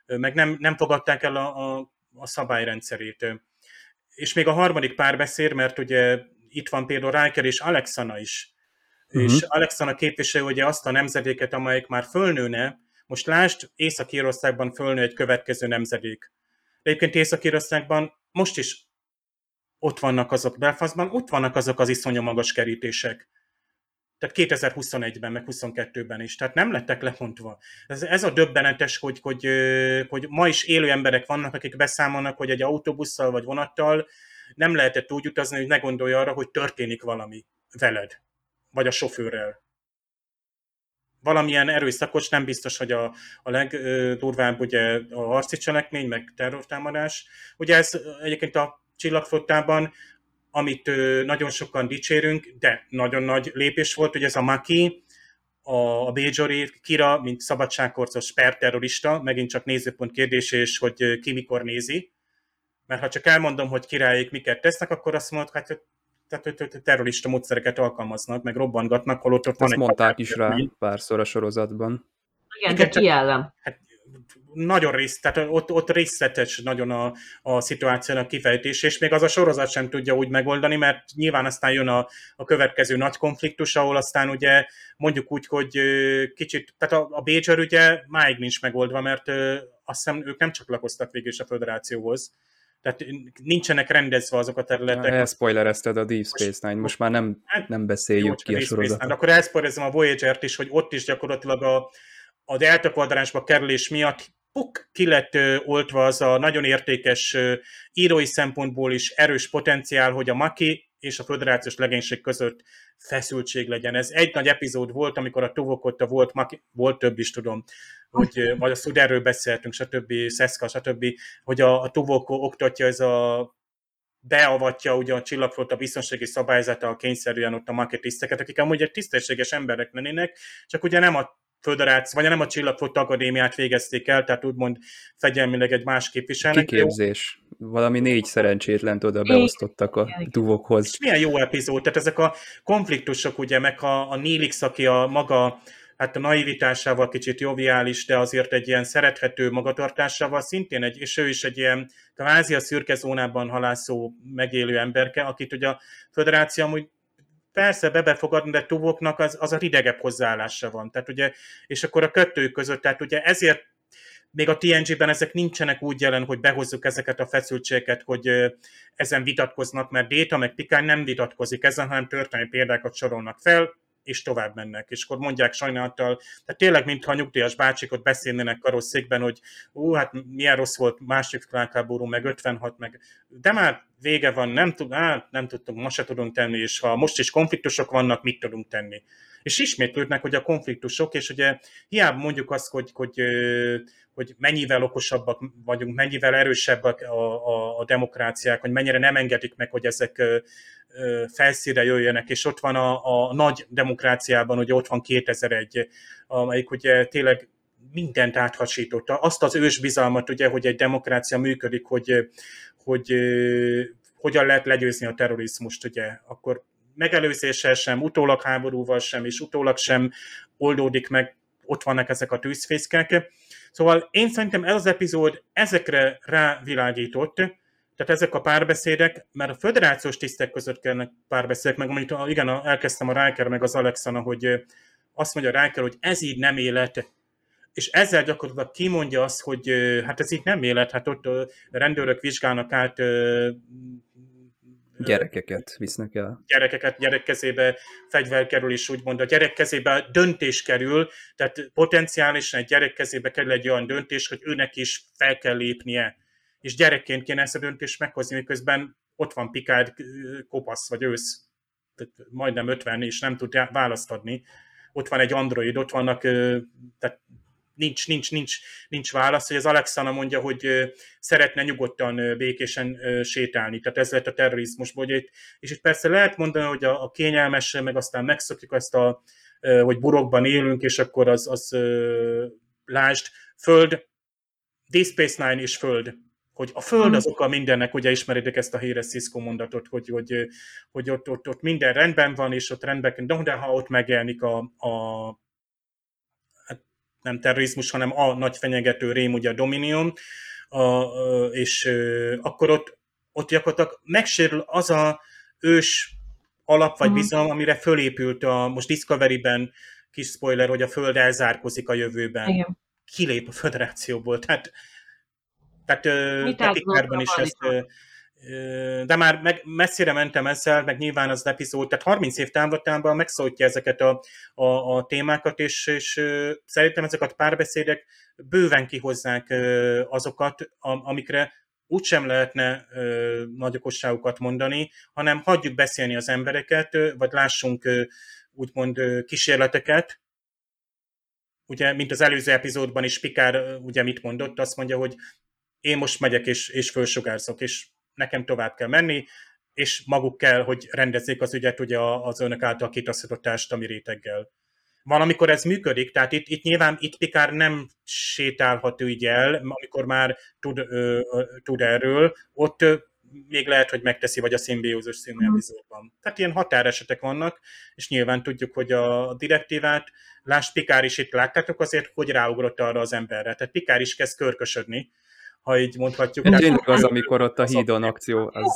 meg nem, nem fogadták el a, a, a szabályrendszerét. És még a harmadik párbeszéd, mert ugye itt van például Riker és Alexana is, uh-huh. és Alexana képviselő ugye azt a nemzedéket, amelyik már fölnőne, most lásd, Észak-Írországban fölnő egy következő nemzedék. De egyébként Észak-Írországban most is ott vannak azok Belfastban, ott vannak azok az iszonyú magas kerítések. Tehát 2021-ben, meg 22-ben is. Tehát nem lettek lefontva. Ez, ez a döbbenetes, hogy, hogy, hogy ma is élő emberek vannak, akik beszámolnak, hogy egy autóbusszal vagy vonattal nem lehetett úgy utazni, hogy ne gondolja arra, hogy történik valami veled, vagy a sofőrrel. Valamilyen erőszakos, nem biztos, hogy a, a legdurvább ugye a harci cselekmény, meg terrortámadás. Ugye ez egyébként a csillagflottában, amit nagyon sokan dicsérünk, de nagyon nagy lépés volt, hogy ez a Maki, a Bajori, Kira, mint szabadságkorcos perterrorista, megint csak nézőpont kérdés, és hogy ki mikor nézi. Mert ha csak elmondom, hogy királyék miket tesznek, akkor azt mondod, hát tehát terrorista módszereket alkalmaznak, meg robbangatnak, holott ott Ezt van egy mondták is rá párszor a sorozatban. Igen, de ki ellen? Hát nagyon rész, tehát ott, ott részletes nagyon a, a szituációnak kifejtés, és még az a sorozat sem tudja úgy megoldani, mert nyilván aztán jön a, a következő nagy konfliktus, ahol aztán ugye mondjuk úgy, hogy kicsit, tehát a, a Bécser ugye máig nincs megoldva, mert azt hiszem ők nem csatlakoztak végül is a föderációhoz, tehát nincsenek rendezve azok a területek. Elspoilerezted a Deep Space Nine, most már nem, hát, nem beszéljük jó, ki a, a sorozatot. Akkor elspoilerezem a Voyager-t is, hogy ott is gyakorlatilag a, a delta kvadránsba kerülés miatt puk, ki lett oltva az a nagyon értékes írói szempontból is erős potenciál, hogy a Maki és a föderációs legénység között feszültség legyen. Ez egy nagy epizód volt, amikor a Tuvokotta volt, Maki, volt több is tudom, hogy majd a Szuderről beszéltünk, stb., Szeszka, stb., hogy a, a Tuvoko oktatja ez a beavatja ugye a csillagflotta biztonsági szabályzata a kényszerűen ott a marketiszteket, akik amúgy egy tisztességes emberek lennének, csak ugye nem a föderáció, vagy nem a Csillagflotta Akadémiát végezték el, tehát úgymond fegyelmileg egy más képviselnek. Kiképzés. Valami négy szerencsétlent oda beosztottak a duvokhoz. És milyen jó epizód, tehát ezek a konfliktusok, ugye, meg a, a Nélix, aki a maga hát a naivitásával kicsit joviális, de azért egy ilyen szerethető magatartásával szintén egy, és ő is egy ilyen kvázi a szürke zónában halászó megélő emberke, akit ugye a föderáció amúgy persze bebefogadni, de tuvoknak az, az a ridegebb hozzáállása van. Tehát ugye, és akkor a kettő között, tehát ugye ezért még a TNG-ben ezek nincsenek úgy jelen, hogy behozzuk ezeket a feszültségeket, hogy ezen vitatkoznak, mert Déta meg Pikán nem vitatkozik ezen, hanem történelmi példákat sorolnak fel, és tovább mennek. És akkor mondják sajnálattal, tehát tényleg, mintha a nyugdíjas bácsik ott beszélnének karosszékben, hogy ú, hát milyen rossz volt másik világháború, meg 56, meg de már vége van, nem, tud, á, nem tudtunk, ma se tudunk tenni, és ha most is konfliktusok vannak, mit tudunk tenni. És ismétlődnek, hogy a konfliktusok, és ugye hiába mondjuk azt, hogy, hogy, hogy mennyivel okosabbak vagyunk, mennyivel erősebbek a, a, a demokráciák, hogy mennyire nem engedik meg, hogy ezek felszíre jöjjenek, és ott van a, a nagy demokráciában, ugye ott van 2001, amelyik ugye tényleg mindent áthasította. Azt az ősbizalmat, ugye, hogy egy demokrácia működik, hogy, hogy hogyan lehet legyőzni a terrorizmust, ugye, akkor megelőzéssel sem, utólag háborúval sem, és utólag sem oldódik meg, ott vannak ezek a tűzfészkek. Szóval én szerintem ez az epizód ezekre rávilágított, tehát ezek a párbeszédek, mert a föderációs tisztek között kellene párbeszédek, meg amit igen, elkezdtem a Riker meg az Alexana, hogy azt mondja Riker, hogy ez így nem élet, és ezzel gyakorlatilag kimondja azt, hogy hát ez így nem élet, hát ott rendőrök vizsgálnak át gyerekeket visznek el. Gyerekeket, gyerek kezébe fegyver kerül, és úgymond a gyerek kezébe döntés kerül, tehát potenciálisan egy gyerek kezébe kerül egy olyan döntés, hogy őnek is fel kell lépnie, és gyerekként kéne ezt a döntést meghozni, miközben ott van Picard kopasz vagy ősz, tehát majdnem 50, és nem tud választ adni. Ott van egy android, ott vannak, tehát nincs, nincs, nincs, nincs válasz, hogy az Alexana mondja, hogy szeretne nyugodtan, békésen sétálni. Tehát ez lett a terrorizmusból. És itt persze lehet mondani, hogy a, a kényelmes, meg aztán megszokjuk azt a, hogy burokban élünk, és akkor az, az lásd, föld, Deep Space Nine és föld hogy a föld az oka mindennek, ugye ismeritek ezt a híres Cisco mondatot, hogy, hogy, hogy ott, ott, ott, minden rendben van, és ott rendben, de ha ott megjelenik a, a nem terrorizmus, hanem a nagy fenyegető rém, ugye a Dominion, a, és akkor ott, ott gyakorlatilag megsérül az a ős alap vagy uh-huh. bizalom, amire fölépült a, most Discovery-ben, kis spoiler, hogy a Föld elzárkozik a jövőben. Igen. Kilép a föderációból. Tehát, tehát, tehát is ezt, de már meg, messzire mentem ezzel, meg nyilván az epizód, tehát 30 év távlatában megszólítja ezeket a, a, a témákat, és, és szerintem ezek a párbeszédek bőven kihozzák azokat, amikre úgysem lehetne nagy okosságokat mondani, hanem hagyjuk beszélni az embereket, vagy lássunk úgymond kísérleteket, ugye, mint az előző epizódban is Pikár ugye mit mondott, azt mondja, hogy én most megyek és, és fölsugárzok, és nekem tovább kell menni, és maguk kell, hogy rendezzék az ügyet ugye az önök által kitaszított társadalmi réteggel. Van, amikor ez működik, tehát itt, itt nyilván itt Pikár nem sétálhat így el, amikor már tud, ö, ö, tud erről, ott ö, még lehet, hogy megteszi, vagy a szimbiózus színű mhm. epizódban. Tehát ilyen határesetek vannak, és nyilván tudjuk, hogy a direktívát, láss, Pikár is itt láttátok azért, hogy ráugrott arra az emberre. Tehát Pikár is kezd körkösödni, ha így mondhatjuk. Tényleg az, amikor ott a hídon akció. Az...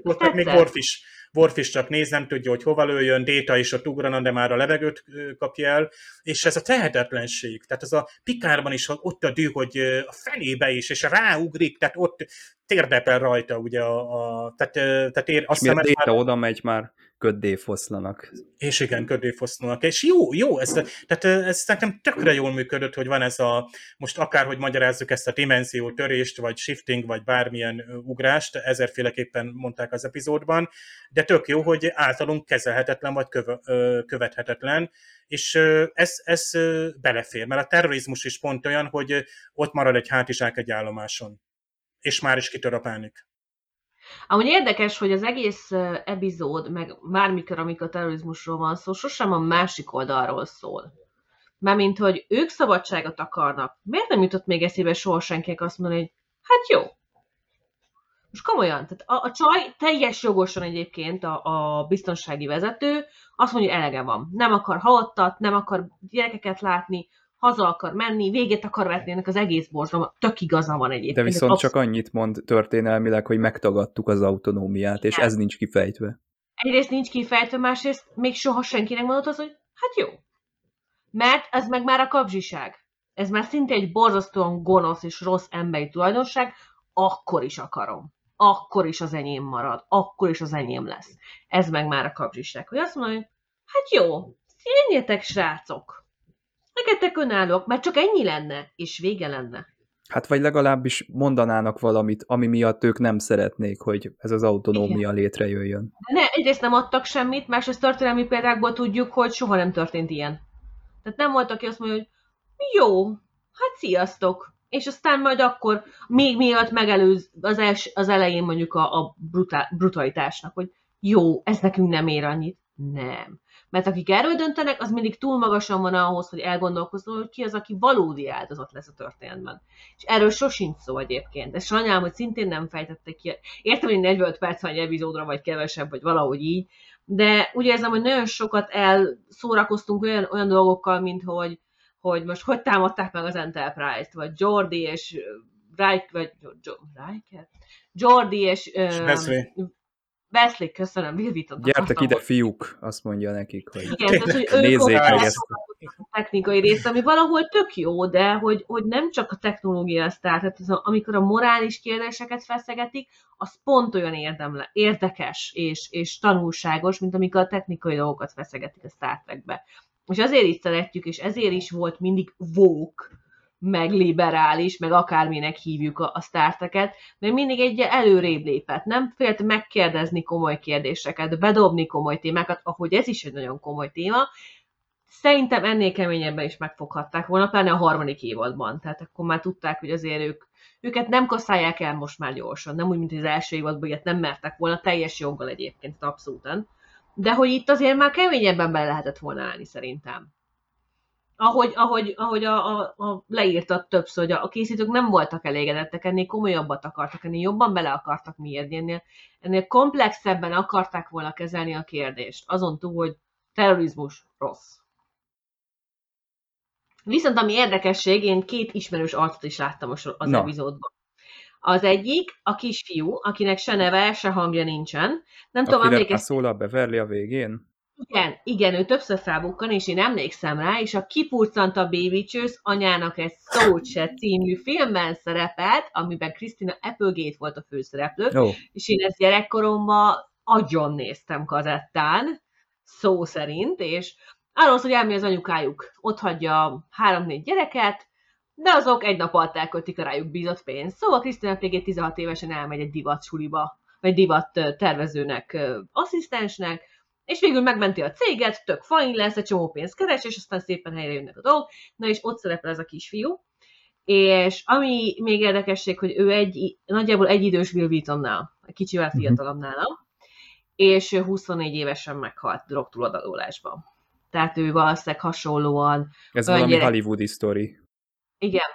Jó, ott még Worf is, Worf is csak néz, nem tudja, hogy hova lőjön, Déta is ott ugrana, de már a levegőt kapja el, és ez a tehetetlenség, tehát ez a Pikárban is ott a dű, hogy a felébe is, és ráugrik, tehát ott térdepel rajta, ugye a, a tehát, tehát ér, azt hiszem, már... oda megy már köddéfoszlanak. És igen, köddéfoszlanak. És jó, jó, ez, tehát ez nekem tökre jól működött, hogy van ez a, most akárhogy magyarázzuk ezt a dimenzió törést, vagy shifting, vagy bármilyen ugrást, ezerféleképpen mondták az epizódban, de tök jó, hogy általunk kezelhetetlen, vagy köve, követhetetlen, és ez, ez belefér, mert a terrorizmus is pont olyan, hogy ott marad egy hátizsák egy állomáson, és már is kitör a pánik. Amúgy érdekes, hogy az egész epizód, meg bármikor, amikor terrorizmusról van szó, sosem a másik oldalról szól. mint hogy ők szabadságot akarnak. Miért nem jutott még eszébe soha senkinek azt mondani, hogy hát jó. Most komolyan, tehát a, a csaj teljes jogosan egyébként a, a biztonsági vezető azt mondja, hogy elege van. Nem akar halottat, nem akar gyerekeket látni, haza akar menni, véget akar vetni ennek az egész borzalom, tök igaza van egyébként. De viszont absz- csak annyit mond történelmileg, hogy megtagadtuk az autonómiát, és ez nincs kifejtve. Egyrészt nincs kifejtve, másrészt még soha senkinek mondott az, hogy hát jó. Mert ez meg már a kapzsiság. Ez már szinte egy borzasztóan gonosz és rossz emberi tulajdonság, akkor is akarom. Akkor is az enyém marad. Akkor is az enyém lesz. Ez meg már a kapzsiság. Hogy azt mondja, hogy hát jó, színjetek srácok Nektek önállók, mert csak ennyi lenne, és vége lenne. Hát vagy legalábbis mondanának valamit, ami miatt ők nem szeretnék, hogy ez az autonómia Igen. létrejöjjön. Ne, egyrészt nem adtak semmit, másrészt történelmi példákból tudjuk, hogy soha nem történt ilyen. Tehát nem volt, aki azt mondja, hogy jó, hát sziasztok. És aztán majd akkor még miatt megelőz az, els, az elején mondjuk a, a brutál, brutalitásnak, hogy jó, ez nekünk nem ér annyit. Nem. Mert akik erről döntenek, az mindig túl magasan van ahhoz, hogy elgondolkozzon, hogy ki az, aki valódi áldozat lesz a történetben. És erről sosincs szó egyébként. Ez sajnálom, hogy szintén nem fejtettek ki. Értem, hogy 45 perc van egy epizódra, vagy kevesebb, vagy valahogy így, de úgy érzem, hogy nagyon sokat elszórakoztunk olyan, olyan dolgokkal, mint hogy, hogy most hogy támadták meg az Enterprise-t, vagy Jordi és Riker, vagy Riker? Jordi és... És. Wesley, köszönöm, Wheaton. Gyertek ide, fiúk, azt mondja nekik, hogy Igen, tehát, hogy nézzék meg ezt. a technikai részt, ami valahol tök jó, de hogy, hogy nem csak a technológia sztár, tehát az, amikor a morális kérdéseket feszegetik, az pont olyan érdemle, érdekes és, és tanulságos, mint amikor a technikai dolgokat feszegetik a Star Trekbe. És azért is szeretjük, és ezért is volt mindig woke, meg liberális, meg akárminek hívjuk a, a Star Trek-et, mert mindig egy előrébb lépett. Nem félt megkérdezni komoly kérdéseket, bedobni komoly témákat, ahogy ez is egy nagyon komoly téma. Szerintem ennél keményebben is megfoghatták volna, pláne a harmadik évadban. Tehát akkor már tudták, hogy azért ők, őket nem kaszálják el most már gyorsan. Nem úgy, mint az első évadban, ilyet nem mertek volna, teljes joggal egyébként, abszolútan. De hogy itt azért már keményebben bele lehetett volna állni szerintem ahogy, ahogy, ahogy a, a, a leírtad többször, hogy a, a készítők nem voltak elégedettek, ennél komolyabbat akartak, ennél jobban bele akartak miérni, ennél, ennél komplexebben akarták volna kezelni a kérdést, azon túl, hogy terrorizmus rossz. Viszont ami érdekesség, én két ismerős arcot is láttam az Na. epizódban. Az egyik a kisfiú, akinek se neve, se hangja nincsen. Nem tudom, Akire emlékeztek szól a Beverly a végén? Igen, igen, ő többször felbukkan, és én emlékszem rá, és a Kipurcant a Baby Chase anyának egy szót se című filmben szerepelt, amiben Christina Applegate volt a főszereplő, Ó, és én ezt gyerekkoromban agyon néztem kazettán, szó szerint, és arról hogy elmegy az anyukájuk, ott hagyja három-négy gyereket, de azok egy nap alatt elköltik a rájuk bízott pénzt. Szóval Christina Applegate 16 évesen elmegy egy divat suliba, vagy divat tervezőnek, asszisztensnek, és végül megmenti a céget, tök fajn lesz, egy csomó pénzt keres, és aztán szépen helyre jönnek a dolgok. Na és ott szerepel ez a kisfiú. És ami még érdekesség, hogy ő egy, nagyjából egy idős Will Wheatonnál, egy kicsivel Mhm. fiatalabb nálam, és ő 24 évesen meghalt drogtúladagolásban. Tehát ő valószínűleg hasonlóan, ez valami gyerek. hollywoodi sztori. igen,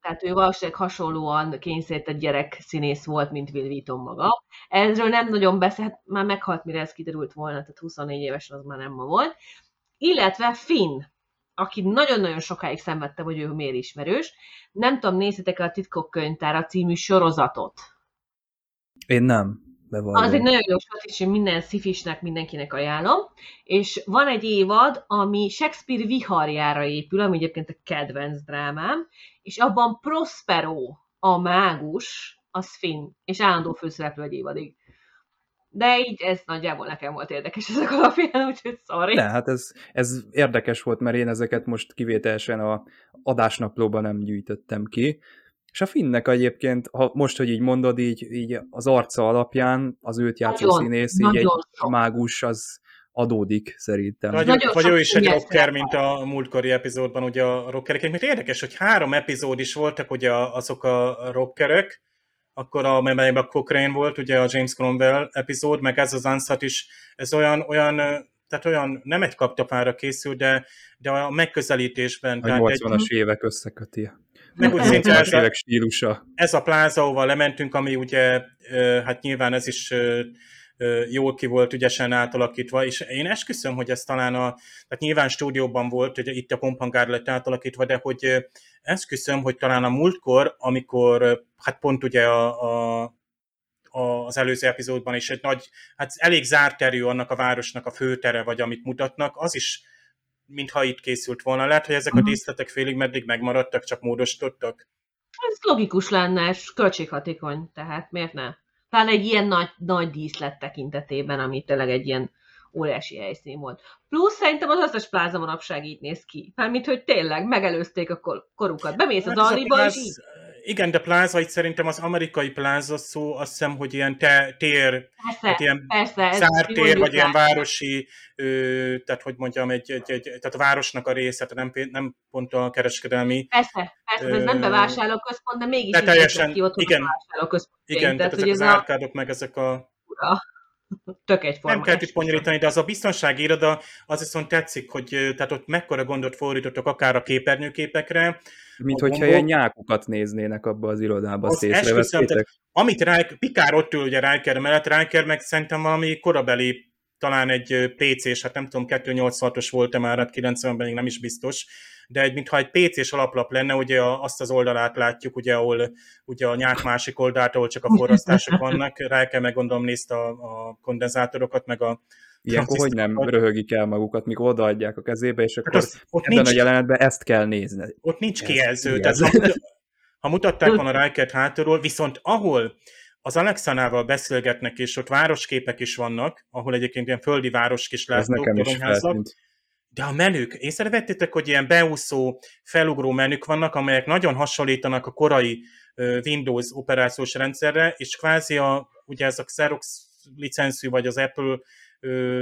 tehát ő valószínűleg hasonlóan kényszerített gyerek színész volt, mint Will Wheaton maga. Ezről nem nagyon beszélt, már meghalt, mire ez kiderült volna, tehát 24 évesen az már nem ma volt. Illetve Finn, aki nagyon-nagyon sokáig szenvedte, hogy ő miért ismerős. Nem tudom, nézzetek a Titkok könyvtára című sorozatot. Én nem, bevallom. Az egy nagyon jó sorozat, és minden szifisnek, mindenkinek ajánlom. És van egy évad, ami Shakespeare viharjára épül, ami egyébként a kedvenc drámám, és abban Prospero, a mágus, az Finn, és állandó főszereplő egy évadig. De így ez nagyjából nekem volt érdekes ezek alapján, úgyhogy sorry. De, hát ez, ez érdekes volt, mert én ezeket most kivételesen a adásnaplóban nem gyűjtöttem ki. És a Finnnek egyébként, ha most, hogy így mondod, így, így az arca alapján az őt játszó Nagyon, színész, így egy nagyon sok. mágus, az adódik szerintem. Vagy, Nagyon vagy ő is egy rocker, mint a múltkori epizódban, ugye a rockerek. Mert érdekes, hogy három epizód is voltak ugye azok a rockerek, akkor a, melyben a Cochrane volt, ugye a James Cromwell epizód, meg ez az Ansat is, ez olyan, olyan, tehát olyan, nem egy kaptapára készül, de, de a megközelítésben. A Tehát egy, 80-as évek összeköti. Meg úgy 80-as ez a, stílusa. ez a pláza, ahova lementünk, ami ugye, hát nyilván ez is jól ki volt ügyesen átalakítva, és én esküszöm, hogy ez talán a, tehát nyilván stúdióban volt, hogy itt a komphangár lett átalakítva, de hogy esküszöm, hogy talán a múltkor, amikor, hát pont ugye a, a az előző epizódban is egy nagy, hát elég zárt erő annak a városnak a főtere, vagy amit mutatnak, az is mintha itt készült volna. Lehet, hogy ezek a díszletek félig meddig megmaradtak, csak módosítottak. Ez logikus lenne, és költséghatékony, tehát miért ne? Pláne egy ilyen nagy, nagy díszlet tekintetében, ami tényleg egy ilyen óriási helyszín volt. Plusz szerintem az összes pláza manapság így néz ki. Mármint, hogy tényleg megelőzték a kor- korukat. Bemész az Hát ez a Aldiba, és így. Igen, de pláza itt szerintem az amerikai pláza szó, azt hiszem, hogy ilyen te, tér, Persze, hát ilyen persze. ez zárt tér, mondjuk vagy ilyen városi, ö, tehát hogy mondjam, egy, egy, egy, tehát a városnak a része, tehát nem, nem pont a kereskedelmi. Persze, persze, ez nem Ö, bevásárlóközpont, de mégis de teljesen- ki ott igen. a vásárlóközpont. Igen, tehát, tehát ezek ez az a árkádok, meg ezek a... ura. Tök egyforma. Nem kell itt bonyolítani, de az a biztonsági iroda, az viszont tetszik, hogy tehát ott mekkora gondot fordítottak akár a képernyőképekre, Mint A hogyha gombok- ilyen nyákukat néznének abba az irodába, azt észrevesztétek? amit Riker, Pikár ott ül ugye Riker mellett, Riker meg szerintem valami korabeli, talán egy PC-s, hát nem tudom, 286-os volt-e már, hát 90-ben még nem is biztos, de egy, mintha egy PC-s alaplap lenne, ugye azt az oldalát látjuk, ugye, ahol ugye a nyák másik oldalt, ahol csak a forrasztások vannak, rá kell meg gondolom nézte a, a kondenzátorokat, meg a Ilyenkor hogy nem röhögik el magukat, mikor odaadják a kezébe, és akkor Hát az- ott ebben nincs- a jelenetben ezt kell nézni. Ott nincs kijelző. Tehát, ha, muta- ha mutatták volna Rikert hátulról, viszont ahol az Alexanával beszélgetnek, és ott városképek is vannak, ahol egyébként ilyen földi városk is Ez nekem is feltűnt. De a menük, észrevettétek, hogy ilyen beúszó, felugró menük vannak, amelyek nagyon hasonlítanak a korai Windows operációs rendszerre, és kvázi a, ugye ez a Xerox licenszű, vagy az Apple,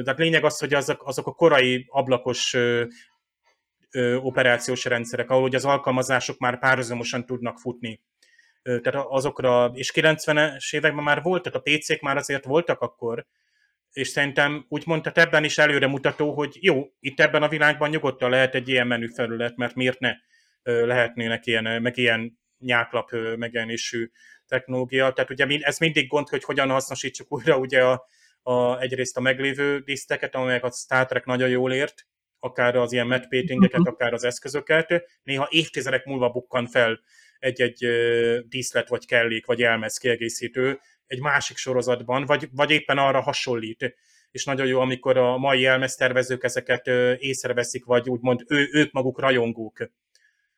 de lényeg az, hogy azok, azok a korai ablakos operációs rendszerek, ahol ugye az alkalmazások már párhuzamosan tudnak futni. Tehát azokra, és 90-es években már volt, tehát a PC-k már azért voltak akkor, és szerintem úgy mondta, ebben is előre mutató, hogy jó, itt ebben a világban nyugodtan lehet egy ilyen menüfelület, mert miért ne lehetnének ilyen, meg ilyen nyáklap megjelenésű technológia. Tehát ugye ez mindig gond, hogy hogyan hasznosítsuk újra ugye a, a, egyrészt a meglévő diszteket, amelyek a Star Trek nagyon jól ért, akár az ilyen matte paintingeket, akár az eszközöket. Néha évtizedek múlva bukkan fel egy-egy díszlet, vagy kellék, vagy elmez kiegészítő egy másik sorozatban, vagy, vagy éppen arra hasonlít. És nagyon jó, amikor a mai elmeztervezők ezeket észreveszik, vagy úgymond ő, ők maguk rajongók.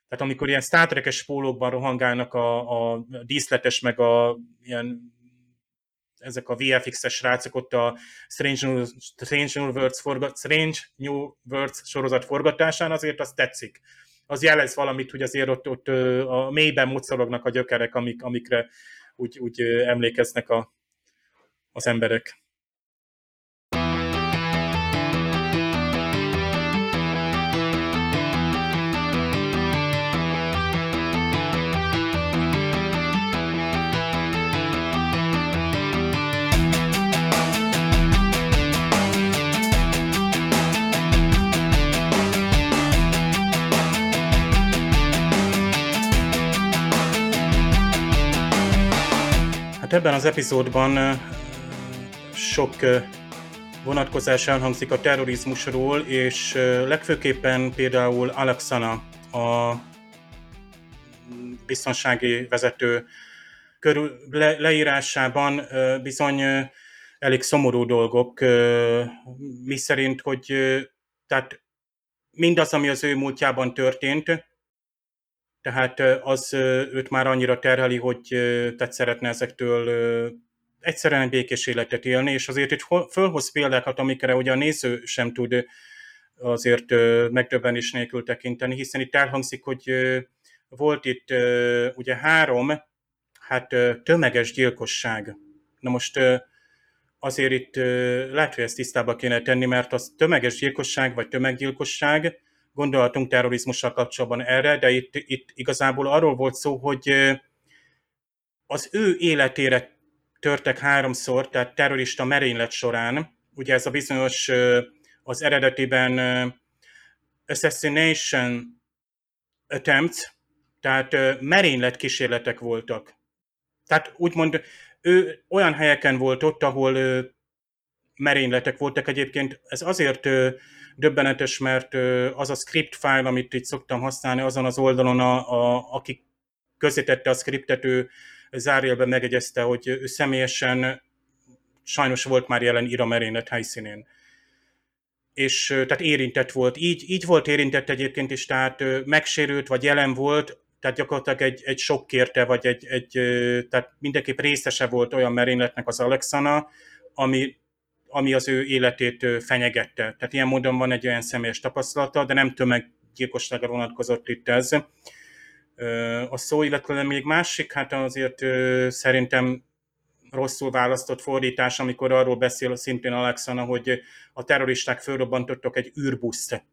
Tehát amikor ilyen Star Trek-es pólókban rohangálnak a, a díszletes, meg a ilyen ezek a VFX-es srácok ott a Strange New, Strange New Worlds, forgat, Strange New Worlds sorozat forgatásán, azért az tetszik. Az jelez valamit, hogy azért ott, ott a mélyben mocorognak a gyökerek, amik, amikre úgy, úgy emlékeznek a, az emberek. Hát ebben az epizódban sok vonatkozás elhangzik a terrorizmusról, és legfőképpen például Alexana, a biztonsági vezető körül, le, leírásában bizony elég szomorú dolgok, mi szerint, hogy tehát mindaz, ami az ő múltjában történt, tehát az őt már annyira terheli, hogy tehát szeretne ezektől egyszerűen egy békés életet élni, és azért itt fölhoz példákat, amikre ugye a néző sem tud azért megdöbbenés nélkül tekinteni, hiszen itt elhangzik, hogy volt itt ugye három hát tömeges gyilkosság. Na most azért itt lehet, hogy ezt tisztába kéne tenni, mert az tömeges gyilkosság vagy tömeggyilkosság, gondolhatunk terrorizmussal kapcsolatban erre, de itt, itt igazából arról volt szó, hogy az ő életére törtek háromszor, tehát terrorista merénylet során, ugye ez a bizonyos az eredetiben assassination attempts, tehát merénylet kísérletek voltak. Tehát úgymond ő olyan helyeken volt ott, ahol merényletek voltak egyébként. Ez azért döbbenetes, mert az a script file, amit itt szoktam használni, azon az oldalon, a, a, aki közítette a scriptet, ő zárjelben megegyezte, hogy ő személyesen sajnos volt már jelen Ira merénylet helyszínén. És tehát érintett volt. Így, így volt érintett egyébként is, tehát megsérült, vagy jelen volt, tehát gyakorlatilag egy, egy sok kérte, vagy egy, egy, tehát mindenképp részese volt olyan merényletnek az Alexana, ami, ami az ő életét fenyegette. Tehát ilyen módon van egy olyan személyes tapasztalata, de nem tömeggyilkosságra vonatkozott itt ez a szó, illetve még másik, hát azért szerintem rosszul választott fordítás, amikor arról beszél szintén Alexana, hogy a terroristák fölrobbantottak egy űrbuszt.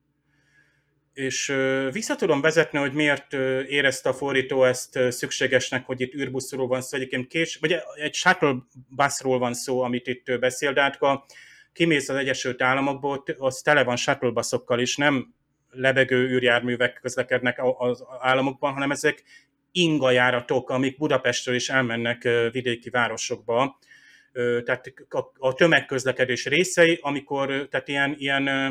És vissza tudom vezetni, hogy miért érezte a fordító ezt szükségesnek, hogy itt űrbuszról van szó, egyébként kés, vagy egy shuttle buszról van szó, amit itt beszél, de hát ha kimész az Egyesült Államokból, az tele van shuttle buszokkal is, nem lebegő űrjárművek közlekednek az államokban, hanem ezek ingajáratok, amik Budapestről is elmennek vidéki városokba. Tehát a, tömegközlekedés részei, amikor tehát ilyen, ilyen ö,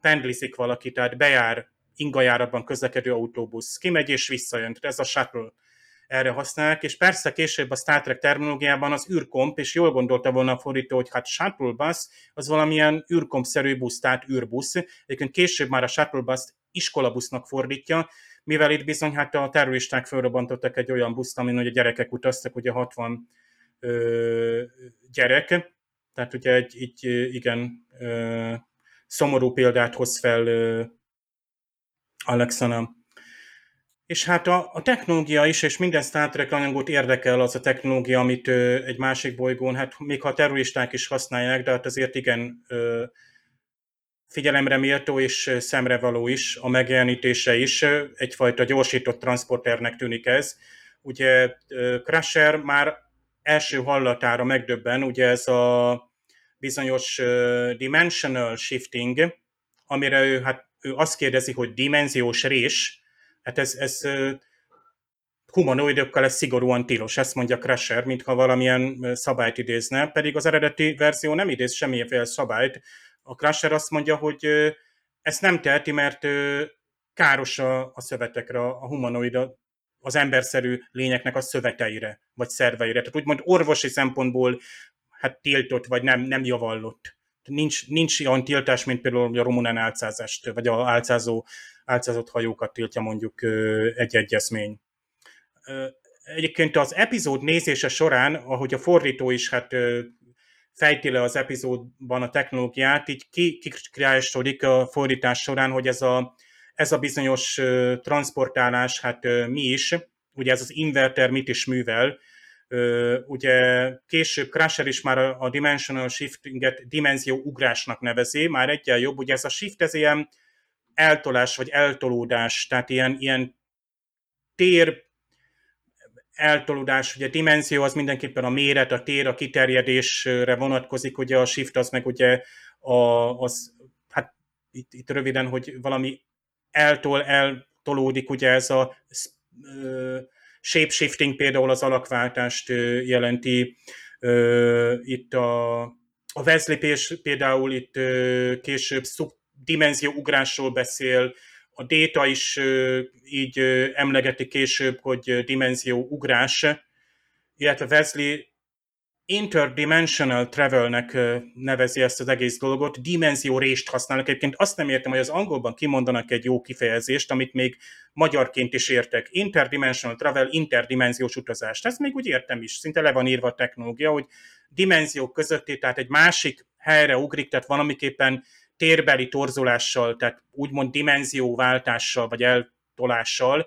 pendlizik valaki, tehát bejár ingajáratban közlekedő autóbusz. Kimegy és visszajön. Ez a shuttle erre használják, és persze később a Star Trek terminológiában az űrkomp, és jól gondolta volna a fordító, hogy hát shuttle bus az valamilyen űrkomp-szerű busz, tehát űrbusz. Egyébként később már a shuttle bus iskolabusznak fordítja, mivel itt bizony hát a terroristák felrobbantottak egy olyan buszt, amin ugye gyerekek utaztak, ugye 60 ö, gyerek, tehát ugye egy így, igen ö, szomorú példát hoz fel ö, Alexana. És hát a, a technológia is, és minden Star Trek anyagot érdekel az a technológia, amit ö, egy másik bolygón, hát még ha terroristák is használják, de hát azért igen ö, figyelemre méltó és szemrevaló is, a megjelenítése is, egyfajta gyorsított transporternek tűnik ez. Ugye Crusher már első hallatára megdöbben, ugye ez a bizonyos dimensional shifting, amire ő, hát, ő azt kérdezi, hogy dimenziós rés, hát ez, ez humanoidokkal ez szigorúan tilos, ezt mondja Crusher, mintha valamilyen szabályt idézne, pedig az eredeti verzió nem idéz semmiféle szabályt. A Crusher azt mondja, hogy ezt nem teheti, mert káros a, a szövetekre, a humanoid, az emberszerű lényeknek a szöveteire, vagy szerveire. Tehát úgymond orvosi szempontból hát tiltott, vagy nem, nem javallott. Nincs, nincs olyan tiltás, mint például a romunán álcázást, vagy a álcázó, álcázott hajókat tiltja mondjuk egy egyezmény. Egyébként az epizód nézése során, ahogy a fordító is hát fejti le az epizódban a technológiát, így kikriásodik a fordítás során, hogy ez a, ez a bizonyos transportálás, hát mi is, ugye ez az inverter mit is művel, ugye később Crusher is már a dimensional shiftinget dimenzió ugrásnak nevezi, már egyel jobb, ugye ez a shift, ez ilyen eltolás vagy eltolódás, tehát ilyen, ilyen tér eltolódás, ugye dimenzió az mindenképpen a méret, a tér, a kiterjedésre vonatkozik, ugye a shift az meg ugye a, az, hát itt, itt röviden, hogy valami eltol, eltolódik, ugye ez a uh, shapeshifting például az alakváltást jelenti, itt a, a Wesley például itt később szubdimenzió ugrásról beszél, a Data is így emlegeti később, hogy dimenzió ugrás, illetve Wesley interdimensional travelnek nevezi ezt az egész dolgot, dimenzió rést használnak. Egyébként azt nem értem, hogy az angolban kimondanak egy jó kifejezést, amit még magyarként is értek. Interdimensional travel, interdimenziós utazás. Ezt még úgy értem is, szinte le van írva a technológia, hogy dimenziók közötti, tehát egy másik helyre ugrik, tehát valamiképpen térbeli torzulással, tehát úgymond dimenzióváltással, vagy eltolással,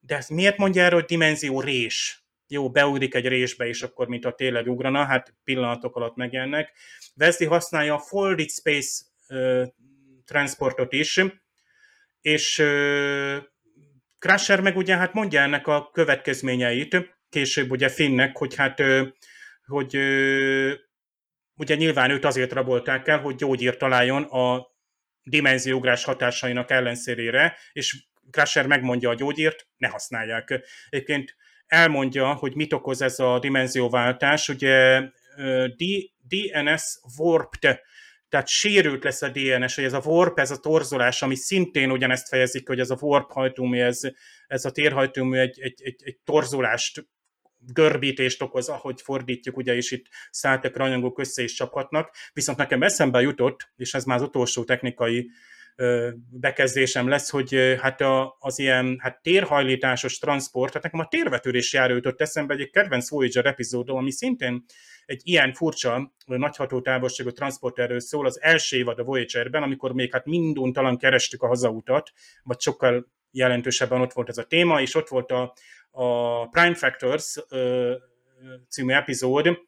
de ezt miért mondja erről, hogy dimenzió rés? Jó, beugrik egy résbe, és akkor mint a tényleg ugrana, hát pillanatok alatt megjelennek. Wesley használja a Folded Space uh, transportot is, és uh, Crusher meg ugye hát mondja ennek a következményeit, később ugye Finnnek, hogy hát uh, hogy ugye nyilván őt azért rabolták el, hogy gyógyírt találjon a dimenziógrás hatásainak ellenszérére, és Crusher megmondja a gyógyírt, ne használják. Egyébként elmondja, hogy mit okoz ez a dimenzióváltás, ugye DNS warped, tehát sérült lesz a DNS, hogy ez a warp, ez a torzolás, ami szintén ugyanezt fejezik, hogy ez a warp hajtómű, ez, ez a térhajtómű egy, egy, egy, egy torzulást görbítést okoz, ahogy fordítjuk, ugye is itt szálltek rajongók össze is csaphatnak, viszont nekem eszembe jutott, és ez már az utolsó technikai bekezdésem lesz, hogy hát a, az ilyen hát térhajlításos transport, tehát nekem a térvetőrés járó jutott eszembe egy kedvenc Voyager epizódom, ami szintén egy ilyen furcsa, nagy hatótávolságú transporterről szól, az első évad a Voyagerben, amikor még hát minduntalan kerestük a hazautat, vagy sokkal jelentősebben ott volt ez a téma, és ott volt a, a Prime Factors című epizód,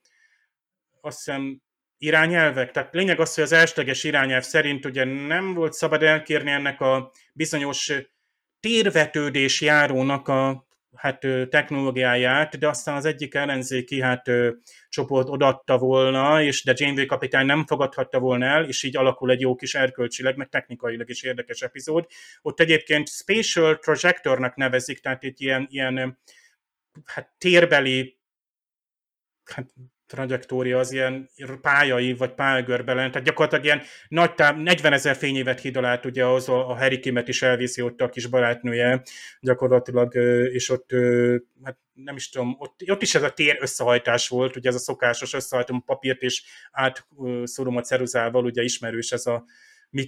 azt hiszem irányelvek, tehát lényeg az, hogy az elsőleges irányelv szerint ugye nem volt szabad elkérni ennek a bizonyos térvetődés járónak a hát, technológiáját, de aztán az egyik ellenzéki hát, csoport odatta volna, és de Janeway kapitány nem fogadhatta volna el, és így alakul egy jó kis erkölcsileg, meg technikailag is érdekes epizód. Ott egyébként Spatial Trajectornak nevezik, tehát itt ilyen, ilyen hát térbeli hát trajektória az ilyen pályai vagy pályagörbelen, tehát gyakorlatilag ilyen nagy táv, 40 ezer fényévet híd alá ugye az a, a Harry Kimet is elviszi ott a kis barátnője gyakorlatilag, és ott hát nem is tudom, ott, ott is ez a tér összehajtás volt, ugye ez a szokásos összehajtom papírt és átszórom a ceruzával, ugye ismerős ez a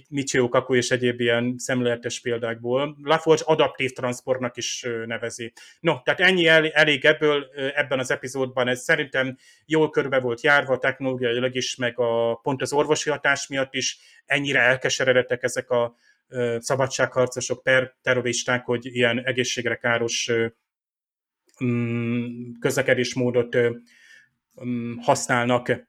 Michio Kaku és egyéb ilyen szemléletes példákból. LaForge adaptív transportnak is nevezi. No, tehát ennyi el, elég ebből ebben az epizódban. Ez szerintem jól körbe volt járva technológiailag is, meg a, pont az orvosi hatás miatt is ennyire elkeseredettek ezek a szabadságharcosok per terroristák, hogy ilyen egészségre káros mm, közlekedésmódot mm, használnak.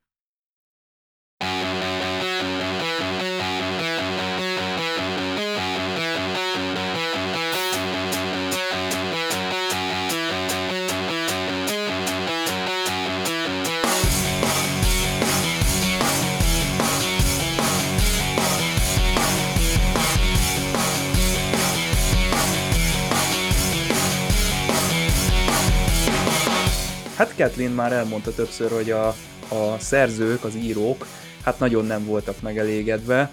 Hát Kathleen már elmondta többször, hogy a, a szerzők, az írók, hát nagyon nem voltak megelégedve.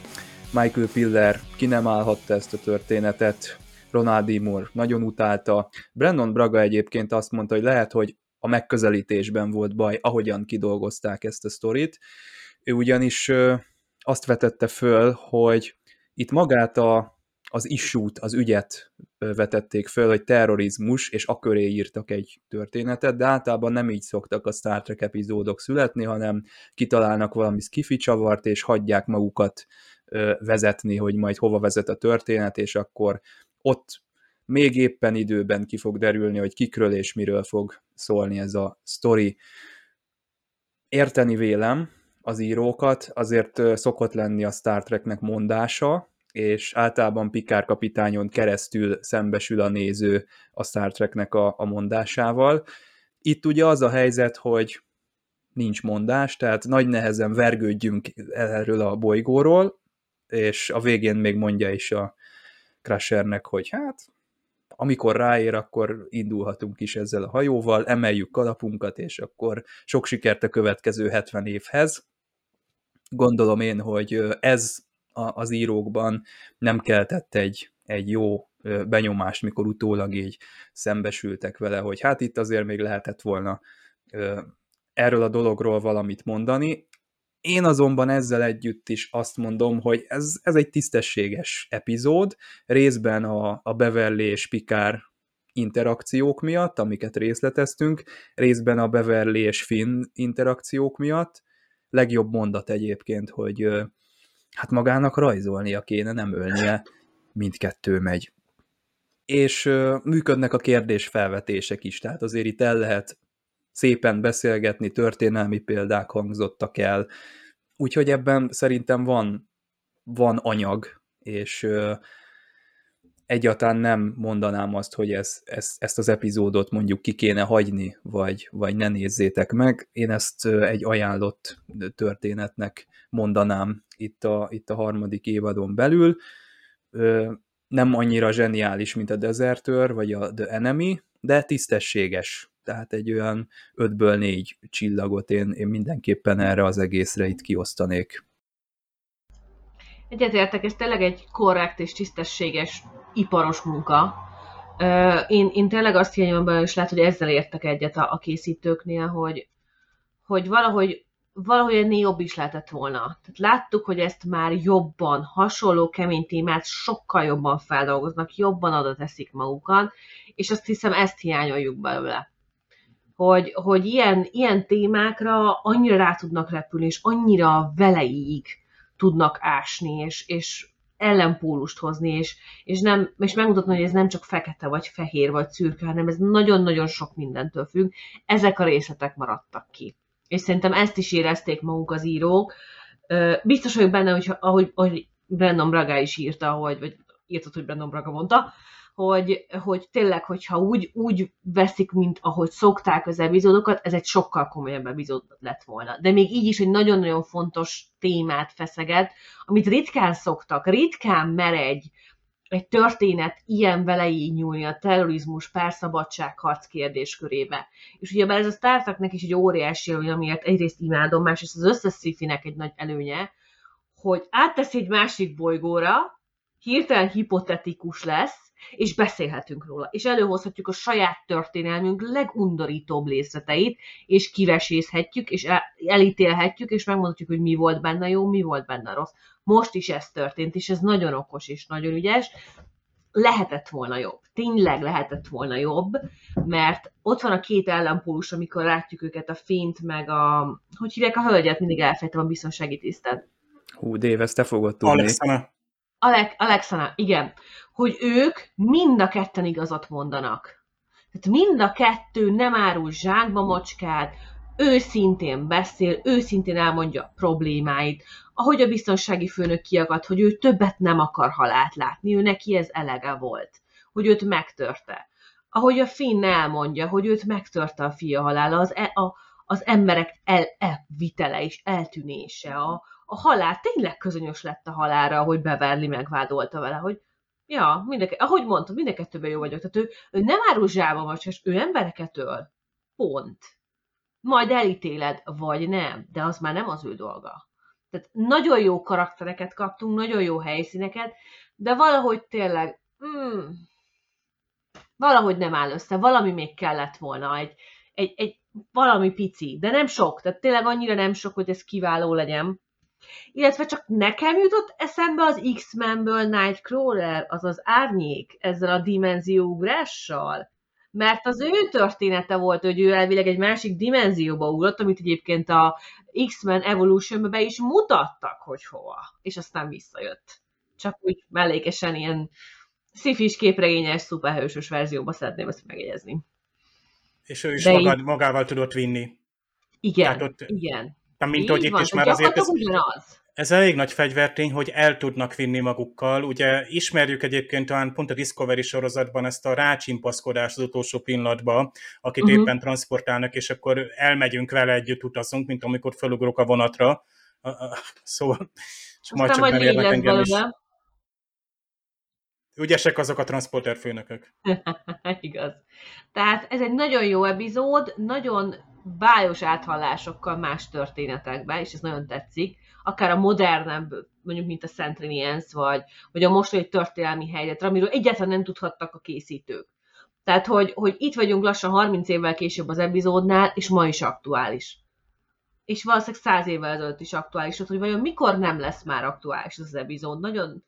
Michael Piller ki nem állhatta ezt a történetet, Ronald D. Moore nagyon utálta. Brandon Braga egyébként azt mondta, hogy lehet, hogy a megközelítésben volt baj, ahogyan kidolgozták ezt a sztorit. Ő ugyanis azt vetette föl, hogy itt magát a, az issút, az ügyet vetették föl, hogy terrorizmus, és a köré írtak egy történetet, de általában nem így szoktak a Star Trek epizódok születni, hanem kitalálnak valami skifi csavart, és hagyják magukat vezetni, hogy majd hova vezet a történet, és akkor ott még éppen időben ki fog derülni, hogy kikről és miről fog szólni ez a sztori. Érteni vélem az írókat, azért szokott lenni a Star Treknek mondása, és általában Pikár kapitányon keresztül szembesül a néző a Star Treknek a, a mondásával. Itt ugye az a helyzet, hogy nincs mondás, tehát nagy nehezen vergődjünk erről a bolygóról, és a végén még mondja is a Crushernek, hogy hát amikor ráér, akkor indulhatunk is ezzel a hajóval, emeljük kalapunkat, és akkor sok sikert a következő 70 évhez. Gondolom én, hogy ez az írókban nem keltett egy, egy jó benyomást, mikor utólag így szembesültek vele, hogy hát itt azért még lehetett volna erről a dologról valamit mondani. Én azonban ezzel együtt is azt mondom, hogy ez, ez egy tisztességes epizód, részben a, a Beverly és Pikár interakciók miatt, amiket részleteztünk, részben a Beverly és Finn interakciók miatt. Legjobb mondat egyébként, hogy hát magának rajzolnia kéne, nem ölnie, mindkettő megy. És működnek a kérdés felvetések is, tehát azért itt el lehet szépen beszélgetni, történelmi példák hangzottak el, úgyhogy ebben szerintem van, van anyag, és ö, egyáltalán nem mondanám azt, hogy ez, ez, ezt az epizódot mondjuk ki kéne hagyni, vagy, vagy ne nézzétek meg. Én ezt egy ajánlott történetnek mondanám itt a, itt a harmadik évadon belül. Nem annyira zseniális, mint a Desertőr, vagy a The Enemy, de tisztességes. Tehát egy olyan 5-ből 4 csillagot én, én mindenképpen erre az egészre itt kiosztanék. Egyetértek, ez tényleg egy korrekt és tisztességes iparos munka. Én, én tényleg azt hiányom be, és lehet, hogy ezzel értek egyet a, a készítőknél, hogy, hogy valahogy, valahogy ennél jobb is lehetett volna. Tehát láttuk, hogy ezt már jobban, hasonló kemény témát sokkal jobban feldolgoznak, jobban oda teszik magukat, és azt hiszem ezt hiányoljuk belőle. Hogy, hogy ilyen, ilyen témákra annyira rá tudnak repülni, és annyira veleig tudnak ásni, és, és ellenpólust hozni, és, és, nem, és megmutatni, hogy ez nem csak fekete, vagy fehér, vagy szürke, hanem ez nagyon-nagyon sok mindentől függ. Ezek a részletek maradtak ki. És szerintem ezt is érezték maguk az írók. Biztos vagyok benne, hogy ahogy, ahogy Brandon Braga is írta, hogy, vagy írtad, hogy Brandon Braga mondta, hogy, hogy tényleg, hogyha úgy, úgy veszik, mint ahogy szokták az epizódokat, ez egy sokkal komolyabb epizód lett volna. De még így is egy nagyon-nagyon fontos témát feszeget, amit ritkán szoktak, ritkán mer egy, egy történet ilyen vele így nyúlni a terrorizmus, perszabadságharc kérdéskörébe. És ugye ez a Star Treknek is egy óriási előny, amiért egyrészt imádom, másrészt az összes sci egy nagy előnye, hogy áttesz egy másik bolygóra, hirtelen hipotetikus lesz, és beszélhetünk róla, és előhozhatjuk a saját történelmünk legundorítóbb részleteit, és kivesészhetjük, és elítélhetjük, és megmondhatjuk, hogy mi volt benne jó, mi volt benne rossz. Most is ez történt, és ez nagyon okos és nagyon ügyes. Lehetett volna jobb. Tényleg lehetett volna jobb, mert ott van a két ellenpólus, amikor látjuk őket, a fint, meg a... Hogy hívják a hölgyet? Mindig elfejtem a biztonsági tisztet. Hú, Dave, ezt te fogod tudni. Alexana. Alek, Alexana, igen. Hogy ők mind a ketten igazat mondanak. Tehát mind a kettő nem árul zsákba macskát, őszintén beszél, őszintén elmondja a problémáit, ahogy a biztonsági főnök kiakadt, hogy ő többet nem akar halált látni, ő neki ez elege volt, hogy őt megtörte. Ahogy a Finn elmondja, hogy őt megtörte a fia halála, az, e, a, az emberek el, elvitele és eltűnése, a, a halál, tényleg közönyös lett a halára, ahogy Beverly megvádolta vele, hogy ja, mindeke, ahogy mondtam, mindenkettőben jó vagyok. Tehát ő, ő nem árul zsába vagy, ő embereket öl. Pont. Majd elítéled, vagy nem, de az már nem az ő dolga. Tehát nagyon jó karaktereket kaptunk, nagyon jó helyszíneket, de valahogy tényleg, mm, valahogy nem áll össze, valami még kellett volna, egy, egy, egy valami pici, de nem sok, tehát tényleg annyira nem sok, hogy ez kiváló legyen. Illetve csak nekem jutott eszembe az X-Menből Nightcrawler, az az árnyék ezzel a dimenzióugrással. Mert az ő története volt, hogy ő elvileg egy másik dimenzióba ugrott, amit egyébként a X-Men evolution be is mutattak, hogy hova. És aztán visszajött. Csak úgy mellékesen ilyen szifis képregényes, szuperhősös verzióba szeretném ezt megjegyezni. És ő is magad, magával tudott vinni. Igen, ott, igen. Mint hogy itt is már azért ez, ez elég nagy fegyvertény, hogy el tudnak vinni magukkal. Ugye ismerjük egyébként talán pont a Discovery sorozatban ezt a rácsimpaszkodást az utolsó pillanatban, akit uh-huh. éppen transportálnak, és akkor elmegyünk vele együtt utazunk, mint amikor felugrok a vonatra. Szóval, és majd csak nem érnek engem is. Ügyesek azok a transporter főnökök. Igaz. Tehát ez egy nagyon jó epizód, nagyon bájos áthallásokkal más történetekbe, és ez nagyon tetszik, akár a modernebb, mondjuk mint a Centrinians, vagy, vagy a mostani történelmi helyzetre, amiről egyáltalán nem tudhattak a készítők. Tehát, hogy, hogy itt vagyunk lassan 30 évvel később az epizódnál, és ma is aktuális. És valószínűleg 100 évvel ezelőtt is aktuális, hogy vajon mikor nem lesz már aktuális az epizód. Nagyon,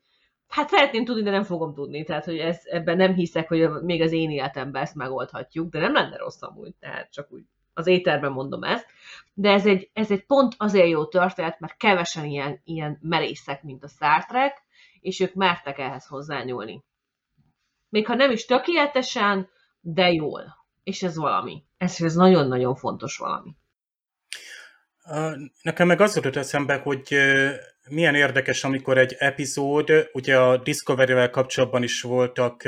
hát szeretném tudni, de nem fogom tudni. Tehát, hogy ez, ebben nem hiszek, hogy még az én életemben ezt megoldhatjuk, de nem lenne rossz amúgy, tehát csak úgy az éterben mondom ezt, de ez egy, ez egy pont azért jó történet, mert kevesen ilyen, ilyen merészek, mint a Star Trek, és ők mertek ehhez hozzányúlni. Még ha nem is tökéletesen, de jól. És ez valami. Ez, ez nagyon-nagyon fontos valami. Nekem meg az jutott eszembe, hogy milyen érdekes, amikor egy epizód, ugye a Discovery-vel kapcsolatban is voltak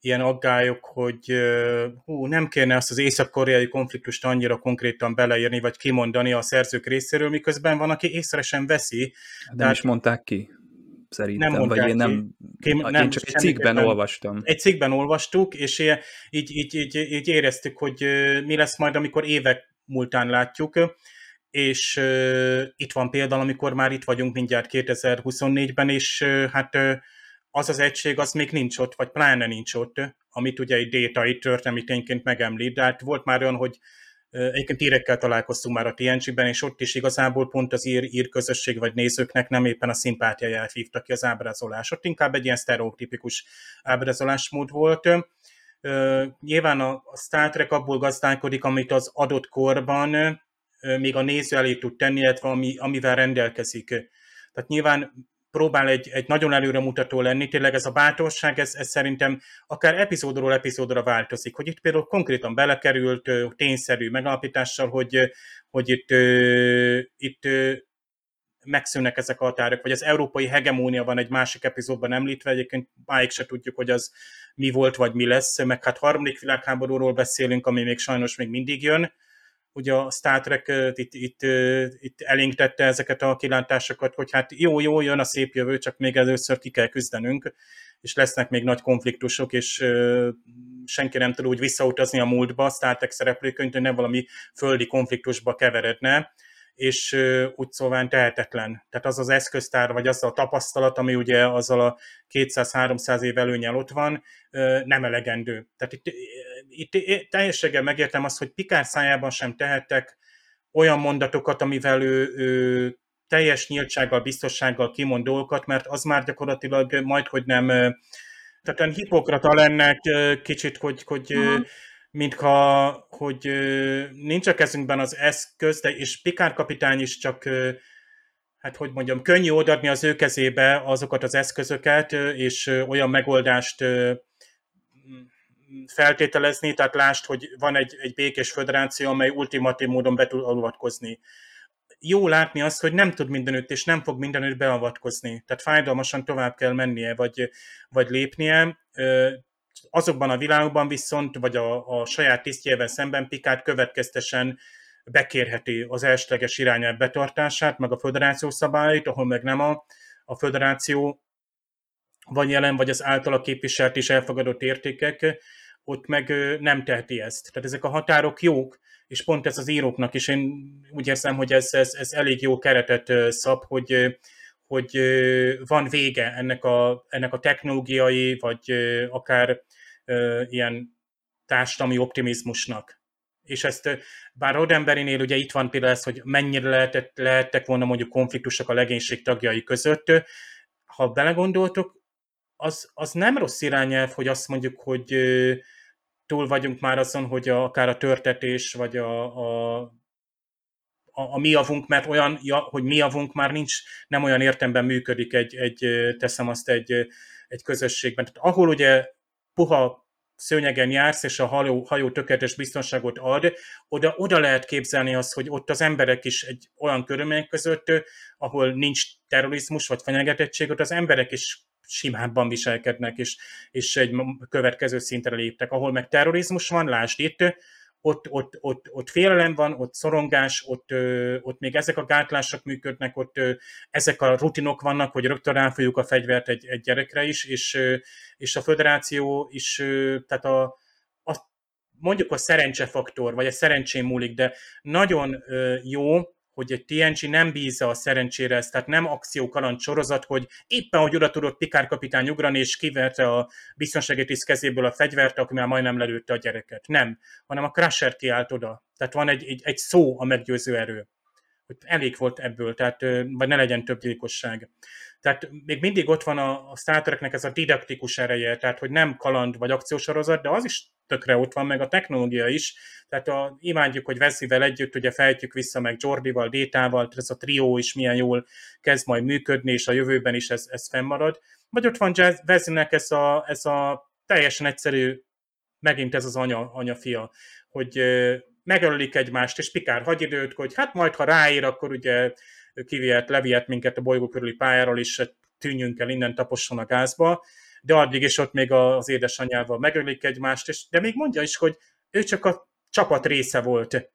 ilyen aggályok, hogy hú, nem kéne azt az észak-koreai konfliktust annyira konkrétan beleírni, vagy kimondani a szerzők részéről, miközben van, aki észre sem veszi. Nem Tehát, is mondták ki, szerintem, nem vagy én nem, ki. Nem, én csak egy cikkben olvastam. Egy cikkben olvastuk, és így, így, így, így éreztük, hogy mi lesz majd, amikor évek múltán látjuk, és uh, itt van például, amikor már itt vagyunk mindjárt 2024-ben, és uh, hát uh, az az egység az még nincs ott, vagy pláne nincs ott, amit ugye egy détai történelmi tényként megemlít, de hát volt már olyan, hogy Egyébként írekkel találkoztunk már a TNG-ben, és ott is igazából pont az ír, ír közösség vagy nézőknek nem éppen a szimpátiáját hívta ki az ábrázolás. Ott inkább egy ilyen sztereotipikus ábrázolásmód volt. Nyilván a Star Trek abból gazdálkodik, amit az adott korban még a néző elé tud tenni, illetve ami, amivel rendelkezik. Tehát nyilván próbál egy, egy nagyon előremutató lenni, tényleg ez a bátorság, ez, ez szerintem akár epizódról epizódra változik, hogy itt például konkrétan belekerült tényszerű megalapítással, hogy, hogy itt, itt megszűnnek ezek a határok, vagy az európai hegemónia van egy másik epizódban említve, egyébként máig se tudjuk, hogy az mi volt, vagy mi lesz, meg hát harmadik világháborúról beszélünk, ami még sajnos még mindig jön, ugye a Star Trek itt, itt, itt elénk tette ezeket a kilátásokat, hogy hát jó, jó, jön a szép jövő, csak még először ki kell küzdenünk, és lesznek még nagy konfliktusok, és senki nem tud úgy visszautazni a múltba, Star Trek szereplőkönyv, hogy ne valami földi konfliktusba keveredne, és úgy szóval tehetetlen. Tehát az az eszköztár, vagy az a tapasztalat, ami ugye azzal a 200-300 év előnyel ott van, nem elegendő. Tehát itt, itt teljességgel megértem azt, hogy Pikár szájában sem tehettek olyan mondatokat, amivel ő, ő teljes nyíltsággal, biztossággal kimond dolgokat, mert az már gyakorlatilag majd, hogy nem, tehát olyan hipokrata lenne kicsit, hogy, hogy uh-huh mintha hogy nincs a kezünkben az eszköz, de és Pikár kapitány is csak hát hogy mondjam, könnyű odaadni az ő kezébe azokat az eszközöket, és olyan megoldást feltételezni, tehát lást, hogy van egy, egy békés föderáció, amely ultimatív módon be tud avatkozni. Jó látni azt, hogy nem tud mindenütt, és nem fog mindenütt beavatkozni. Tehát fájdalmasan tovább kell mennie, vagy, vagy lépnie azokban a világokban viszont, vagy a, a saját tisztjével szemben Pikát következtesen bekérheti az elsőleges irányelv betartását, meg a föderáció szabályait, ahol meg nem a, a föderáció van jelen, vagy az általa képviselt és elfogadott értékek, ott meg nem teheti ezt. Tehát ezek a határok jók, és pont ez az íróknak is, én úgy érzem, hogy ez, ez, ez elég jó keretet szab, hogy, hogy van vége ennek a, ennek a technológiai, vagy akár ilyen társadalmi optimizmusnak. És ezt, bár Rodemberinél ugye itt van például ez, hogy mennyire lehetett, lehettek volna mondjuk konfliktusok a legénység tagjai között, ha belegondoltok, az, az nem rossz irányelv, hogy azt mondjuk, hogy túl vagyunk már azon, hogy a, akár a törtetés, vagy a, a, a, a mi avunk, mert olyan, ja, hogy mi avunk már nincs, nem olyan értemben működik egy, egy teszem azt egy, egy közösségben. Tehát ahol ugye puha szőnyegen jársz, és a hajó, hajó tökéletes biztonságot ad, oda, oda lehet képzelni azt, hogy ott az emberek is egy olyan körülmények között, ahol nincs terrorizmus vagy fenyegetettség, ott az emberek is simábban viselkednek, és, és egy következő szintre léptek. Ahol meg terrorizmus van, lásd itt, ott, ott, ott, ott félelem van, ott szorongás, ott, ott még ezek a gátlások működnek, ott ezek a rutinok vannak, hogy rögtön ráfogjuk a fegyvert egy, egy gyerekre is, és, és a föderáció is, tehát a, a mondjuk a szerencsefaktor, vagy a szerencsém múlik, de nagyon jó, hogy egy TNG nem bízza a szerencsére ezt, tehát nem akció kaland sorozat, hogy éppen, hogy oda tudott Pikár kapitány ugrani, és kiverte a biztonsági tiszt kezéből a fegyvert, aki már majdnem lelőtte a gyereket. Nem, hanem a Crusher kiállt oda. Tehát van egy, egy, egy szó a meggyőző erő. Hogy elég volt ebből, tehát, vagy ne legyen több gyilkosság. Tehát még mindig ott van a, a Star Treknek ez a didaktikus ereje, tehát hogy nem kaland vagy akciósorozat, de az is tökre ott van, meg a technológia is. Tehát a, imádjuk, hogy Veszivel együtt ugye fejtjük vissza, meg Jordival, Détával, tehát ez a trió is milyen jól kezd majd működni, és a jövőben is ez, ez fennmarad. Vagy ott van Vezinek ez a, ez a teljesen egyszerű, megint ez az anya, anya-fia, hogy megölik egymást, és Pikár hagy időt, hogy hát majd, ha ráír, akkor ugye kivihet, levihet minket a bolygó körüli pályáról, és tűnjünk el innen, taposson a gázba, de addig is ott még az édesanyjával megölik egymást, és, de még mondja is, hogy ő csak a csapat része volt.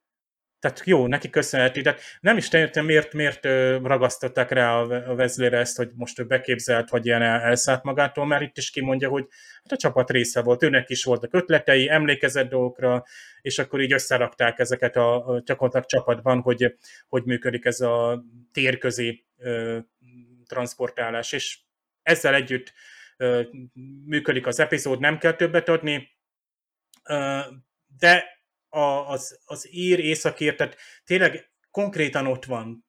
Tehát jó, neki köszönheti. De nem is értem, miért, miért ragasztották rá a vezlére ezt, hogy most ő beképzelt, vagy ilyen elszállt magától, mert itt is kimondja, hogy hát a csapat része volt, őnek is voltak ötletei, emlékezett dolgokra, és akkor így összerakták ezeket a, gyakorlatilag csapatban, hogy, hogy működik ez a térközi transportálás, és ezzel együtt működik az epizód, nem kell többet adni, de a, az, az ír, északír, tehát tényleg konkrétan ott van.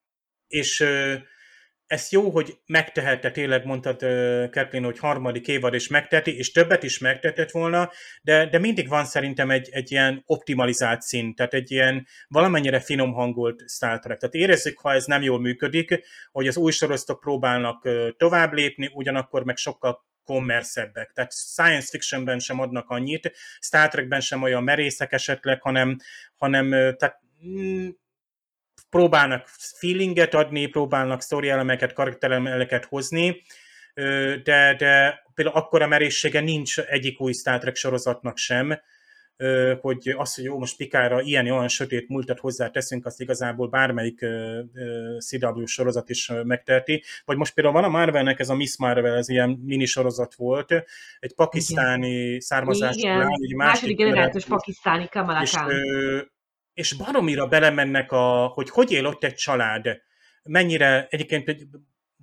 És ö, ez jó, hogy megtehette, tényleg mondtad Kathleen, hogy harmadik évad is megteti, és többet is megtetett volna, de, de mindig van szerintem egy, egy ilyen optimalizált szint, tehát egy ilyen valamennyire finom hangolt Star Trek. Tehát érezzük, ha ez nem jól működik, hogy az új sorosztok próbálnak tovább lépni, ugyanakkor meg sokkal kommerszebbek. Tehát science fictionben sem adnak annyit, Star Trekben sem olyan merészek esetleg, hanem, hanem tehát, mm, próbálnak feelinget adni, próbálnak story elemeket, karakterelemeket hozni, de, de például akkora merészsége nincs egyik új Star Trek sorozatnak sem, hogy az, hogy jó, most Pikára ilyen olyan sötét múltat hozzáteszünk, azt igazából bármelyik CW sorozat is megteheti. Vagy most például van a Marvelnek ez a Miss Marvel, ez ilyen minisorozat volt, egy pakisztáni származású lány, egy második generációs pakisztáni Kamala és, és baromira belemennek, a, hogy hogy él ott egy család, mennyire egyébként egy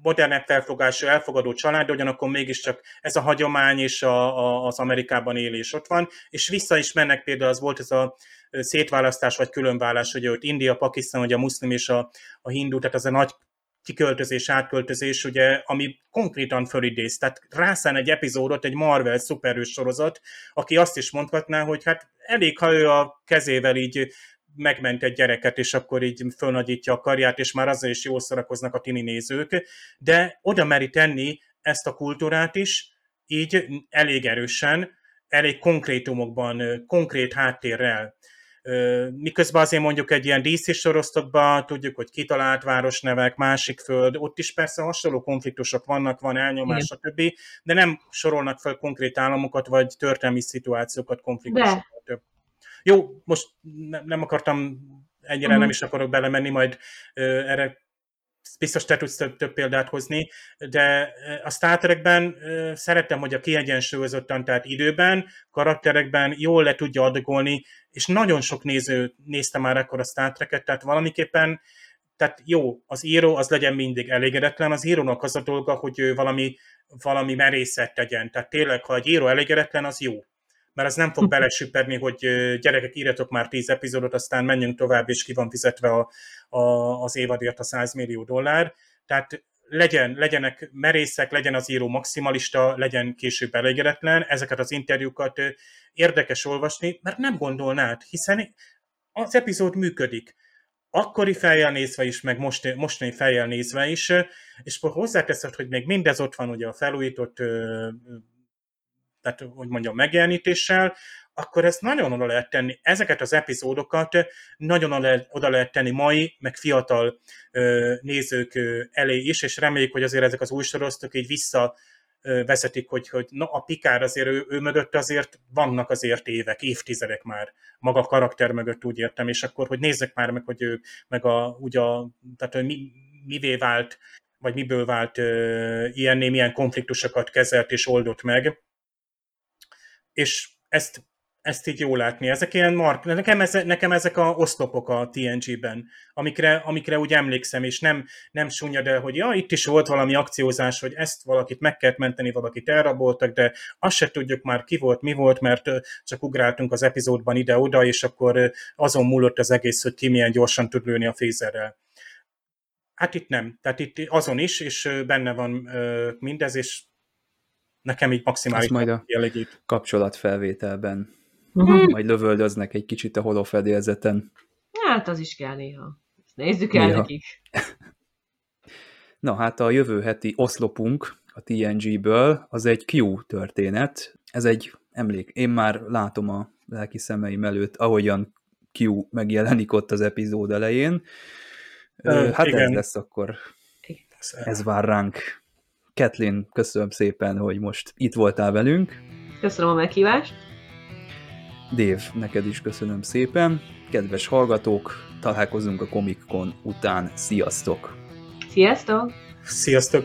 modernebb felfogású, elfogadó család, de ugyanakkor mégiscsak ez a hagyomány és a, a, az Amerikában élés ott van, és vissza is mennek például, az volt ez a szétválasztás vagy különvállás, hogy ott India, Pakisztán, vagy a muszlim és a, a hindu, tehát az a nagy kiköltözés, átköltözés, ugye, ami konkrétan fölidéz. Tehát rászán egy epizódot egy Marvel szuperős sorozat, aki azt is mondhatná, hogy hát elég, ha ő a kezével így megment egy gyereket, és akkor így fölnagyítja a karját, és már azzal is jól szórakoznak a tini nézők, de oda meri tenni ezt a kultúrát is, így elég erősen, elég konkrétumokban, konkrét háttérrel. Miközben azért mondjuk egy ilyen DC sorosztokban tudjuk, hogy kitalált városnevek, másik föld, ott is persze hasonló konfliktusok vannak, van elnyomás, stb., de nem sorolnak fel konkrét államokat, vagy történelmi szituációkat, konfliktusokat. De. Jó, most ne, nem akartam, ennyire uh-huh. nem is akarok belemenni, majd uh, erre biztos te tudsz több, több példát hozni, de a Star Trekben szerettem, hogy a kiegyensúlyozottan, tehát időben, karakterekben jól le tudja adagolni, és nagyon sok néző nézte már akkor a Star Trek-et, tehát valamiképpen tehát jó, az író az legyen mindig elégedetlen, az írónak az a dolga, hogy ő valami, valami merészet tegyen. Tehát tényleg, ha egy író elégedetlen, az jó mert az nem fog belesüppedni, hogy gyerekek, írjatok már 10 epizódot, aztán menjünk tovább, és ki van fizetve a, a, az évadért a 100 millió dollár. Tehát legyen, legyenek merészek, legyen az író maximalista, legyen később elégedetlen, ezeket az interjúkat érdekes olvasni, mert nem gondolnád, hiszen az epizód működik. Akkori fejjel nézve is, meg most, mostani fejjel nézve is, és hozzáteszed, hogy még mindez ott van ugye a felújított tehát hogy mondjam, megjelenítéssel, akkor ezt nagyon oda lehet tenni, ezeket az epizódokat nagyon oda lehet tenni mai, meg fiatal ö, nézők ö, elé is, és reméljük, hogy azért ezek az új sorosztok így vissza vezetik, hogy, hogy na, a Pikár azért ő, ő mögött azért vannak azért évek, évtizedek már maga a karakter mögött úgy értem, és akkor, hogy nézzek már meg, hogy ő, meg a, ugye tehát hogy mi, mivé vált, vagy miből vált uh, ilyenné, milyen konfliktusokat kezelt és oldott meg, és ezt, ezt így jól látni. Ezek ilyen mark, nekem, ez, nekem ezek a oszlopok a TNG-ben, amikre, amikre úgy emlékszem, és nem, nem sunyad el, hogy ja, itt is volt valami akciózás, hogy ezt valakit meg kellett menteni, valakit elraboltak, de azt se tudjuk már ki volt, mi volt, mert csak ugráltunk az epizódban ide-oda, és akkor azon múlott az egész, hogy ki milyen gyorsan tud lőni a fézerrel. Hát itt nem. Tehát itt azon is, és benne van mindez, és nekem így maximális majd a jellegét. kapcsolatfelvételben uh-huh. majd lövöldöznek egy kicsit a holofedélzeten. Hát az is kell néha. Ezt nézzük el néha. nekik. Na hát a jövő heti oszlopunk a TNG-ből, az egy Q történet. Ez egy emlék. Én már látom a lelki szemeim előtt, ahogyan Q megjelenik ott az epizód elején. Ö, hát igen. ez lesz akkor. Ez vár ránk. Kathleen, köszönöm szépen, hogy most itt voltál velünk. Köszönöm a meghívást. Dév, neked is köszönöm szépen. Kedves hallgatók, találkozunk a Comic Con után. Sziasztok! Sziasztok! Sziasztok!